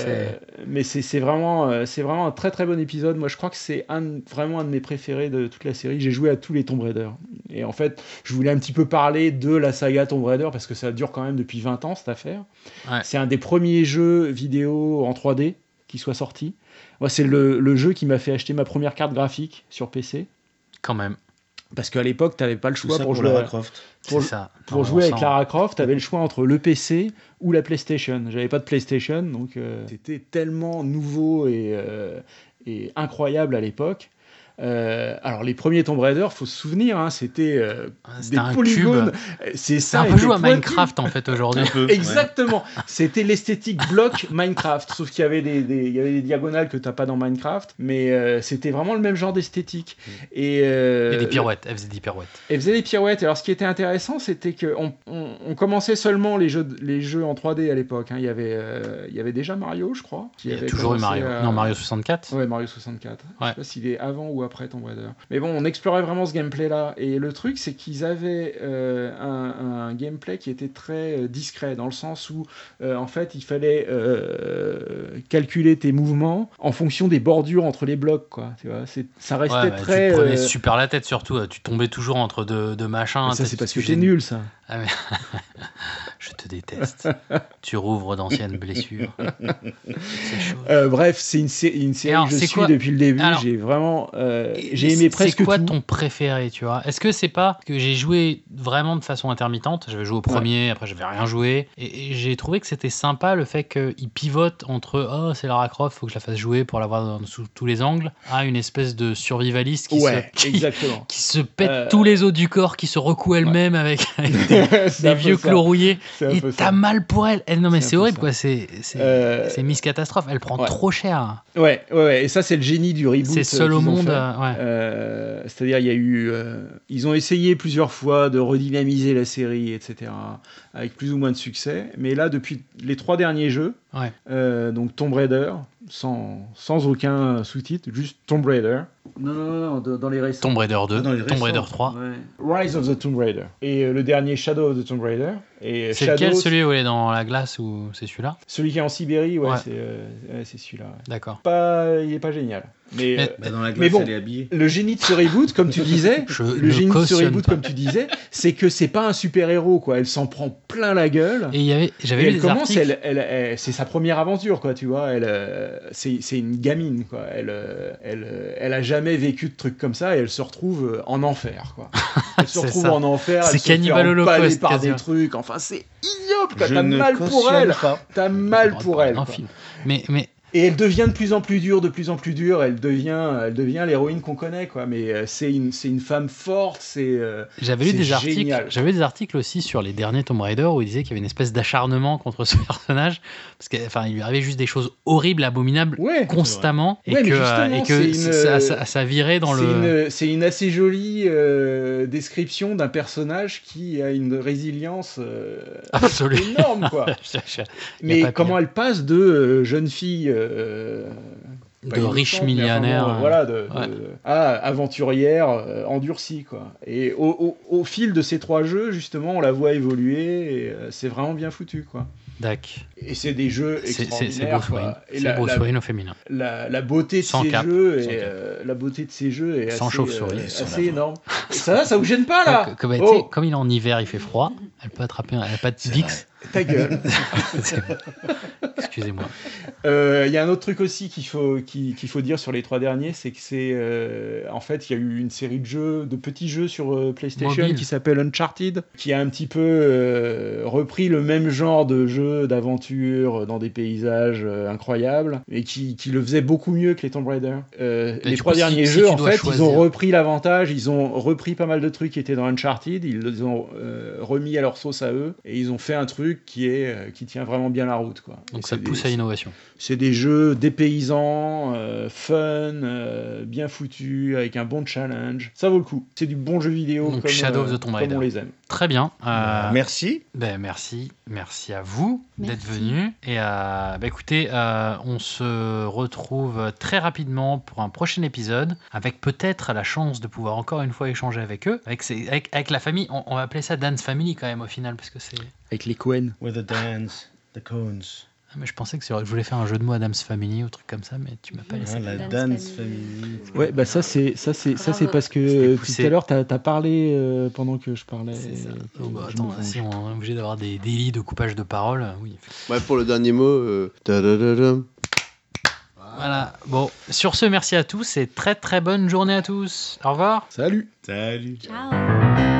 Mais c'est vraiment, c'est vraiment un très très bon épisode. Moi, je crois que c'est un, vraiment un de mes préférés de toute la série. J'ai joué à tous les Tomb Raider. Et en fait, je voulais un petit peu parler de la saga Tomb Raider parce que ça dure quand même depuis 20 ans cette affaire. Ouais. C'est un des premiers jeux vidéo en 3D qui soit sorti. Moi, c'est le, le jeu qui m'a fait acheter ma première carte graphique sur PC. Quand même. Parce qu'à l'époque, tu n'avais pas le choix ça pour, pour jouer. Lara à- Croft. Pour, ça. pour Non, jouer avec Lara Croft, tu avais le choix entre le PC ou la PlayStation. J'avais pas de PlayStation, donc euh, c'était tellement nouveau et, euh, et incroyable à l'époque. Euh, alors les premiers Tomb Raider, faut se souvenir, hein, c'était euh, c'était des un polygones. C'est ça. un peu joué à. Minecraft en fait aujourd'hui. Ouais. Exactement. C'était l'esthétique bloc Minecraft, sauf qu'il y avait des, des- il y avait des diagonales que t'as pas dans Minecraft, mais euh, c'était vraiment le même genre d'esthétique. Et, euh, Et des pirouettes, elle faisait des pirouettes. elle faisait des pirouettes. Alors, ce qui était intéressant, c'était qu'on on, on commençait seulement les jeux, de- les jeux en 3D à l'époque. hein. Il, y avait, euh, il y avait déjà Mario, je crois. qui Il y a avait toujours eu Mario. à- Non, Mario 64. Ouais, Mario 64. Je Ouais. sais pas s'il est avant ou après Tomb Raider. Mais bon, on explorait vraiment ce gameplay-là. Et le truc, c'est qu'ils avaient euh, un, un gameplay qui était très euh, discret, dans le sens où, euh, en fait, il fallait euh, calculer tes mouvements en fonction des bordures entre les blocs, quoi. Tu vois, ça restait Ouais, bah, très. tu te prenais super la tête surtout. Tu tombais toujours entre deux, deux machins. mais ça, c'est parce que j'ai- t'es nul, ça. Ah, mais- Je te déteste. tu rouvres d'anciennes blessures. Chaud. Euh, bref, c'est une, sé- une série alors, que je suis quoi- depuis le début. j'ai vraiment, euh, j'ai aimé presque C'est quoi tout. ton préféré, tu vois? Est-ce que c'est pas que j'ai joué vraiment de façon intermittente? J'avais joué au premier, après j'avais rien joué, et, et j'ai trouvé que c'était sympa le fait qu'il pivote entre oh c'est Lara Croft, faut que je la fasse jouer pour l'avoir dans- sous tous les angles, à une espèce de survivaliste qui Ouais, se qui- exactement. qui se pète Euh, tous les os du corps, qui se recoue elle-même avec, avec des, vieux ça. clos rouillés. C'est un Et peu t'as ça. mal pour elle. elle non mais C'est horrible ça. quoi. C'est c'est Euh, c'est Miss Catastrophe. Elle prend ouais. trop cher. Ouais, ouais, ouais, et ça c'est le génie du reboot. C'est seul euh, au qu'ils ont monde. euh, ouais. Euh, C'est-à-dire, il y a eu. euh, ils ont essayé plusieurs fois de redynamiser la série, etc., avec plus ou moins de succès. Mais là, depuis les trois derniers jeux, Ouais. euh, donc Tomb Raider, sans, sans aucun sous-titre, juste Tomb Raider. Non, non, non, dans les récents. Tomb Raider 2, Ah, dans les Tomb. Raider 3. Ouais. Rise of the Tomb Raider. Et euh, le dernier Shadow of the Tomb Raider. Et C'est Shadow, lequel celui où elle est dans la glace ou c'est celui-là Celui qui est en Sibérie, ouais, Ouais. c'est euh, ouais, c'est celui-là. ouais. D'accord. Pas, il est pas génial. Mais, Mais- euh, Bah, dans la glace, Mais bon, elle est habillée. le génie de ce reboot, comme tu disais, Je le génie de ce reboot, pas. comme tu disais, c'est que c'est pas un super héros, quoi. Elle s'en prend plein la gueule. Et il y avait, j'avais elle des commence, articles. elle, elle- elle- c'est sa première aventure, quoi, tu vois. Elle, euh, c'est, c'est une gamine, quoi. Elle, euh, elle, euh, elle a jamais vécu de trucs comme ça et elle se retrouve euh, en enfer, quoi. Elle se retrouve ça. en enfer. C'est elle se fait Cannibal empaler Holocaust, par des trucs. Enfin, c'est ignoble, quoi. T'as mal pour elle. T'as mal pour elle. Mais, mais Et elle devient de plus en plus dure, de plus en plus dure. Elle devient, elle devient l'héroïne qu'on connaît, quoi. Mais euh, c'est une, c'est une femme forte. C'est. euh, j'avais lu des articles. J'avais des articles aussi sur les derniers Tomb Raider où il disait qu'il y avait une espèce d'acharnement contre ce personnage parce qu'il enfin, il lui arrivait juste des choses horribles, abominables Ouais. constamment et Ouais, que, et que une, ça, ça, ça virait dans le. C'est une assez jolie euh, description d'un personnage qui a une résilience euh, énorme, quoi. Mais comment pire. elle passe de jeune fille euh, de riche millionnaire. euh, voilà, de, à aventurière euh, endurcie, quoi. Et au, au- au fil de ces trois jeux, justement, on la voit évoluer et euh, c'est vraiment bien foutu, quoi. Dac. Et c'est des jeux extraordinaires. C'est Bruce la- Wayne au féminin. la, la beauté de Sans ces cap. jeux est, la beauté de ces jeux est Sans assez, assez énorme. Et ça, ça vous gêne pas là Comme, Oh, comme il est en hiver, il fait froid, elle peut attraper, un- elle a pas de Bix. Ta gueule. Excusez-moi. Euh, Il y a un autre truc aussi qu'il faut qu'il faut dire sur les trois derniers, c'est que c'est euh, en fait il y a eu une série de jeux, de petits jeux sur euh, PlayStation Mobile. qui s'appelle Uncharted, qui a un petit peu repris le même genre de jeu d'aventure dans des paysages incroyables, et qui, qui le faisait beaucoup mieux que les Tomb Raider. Les trois coup, derniers si jeux, en fait, ils ont repris l'avantage, ils ont repris pas mal de trucs qui étaient dans Uncharted, ils les ont remis à leur sauce à eux, et ils ont fait un truc qui est euh, qui tient vraiment bien la route, quoi. Donc Et ça pousse des- à l'innovation. c'est des jeux dépaysants, euh, fun, euh, bien foutus, avec un bon challenge. Ça vaut le coup. C'est du bon jeu vidéo Donc comme, Shadow of the Tomb comme Raider. on les aime. Très bien. Euh, Merci. ben, merci. Merci à vous d'être venus. Et euh, ben, écoutez, euh, on se retrouve très rapidement pour un prochain épisode, avec peut-être la chance de pouvoir encore une fois échanger avec eux, avec, avec la famille. On, on va appeler ça Dance Family quand même au final, parce que c'est. Avec les Cohen. With the dance, the cones. Ah, mais je pensais que je voulais faire un jeu de mots Adam's Family ou truc comme ça, mais tu m'as pas laissé. Hein, la Dance dance family. family. Ouais, bah ça c'est ça c'est ça c'est parce que euh, tout à l'heure t'as as parlé euh, pendant que je parlais. Ça. et Oh, bah, attends, si on est obligé d'avoir des délits de coupage de parole, oui. Ouais, pour le dernier mot, euh, Voilà. Bon, sur ce, merci à tous et très très bonne journée à tous. Au revoir. Salut. Salut. Ciao.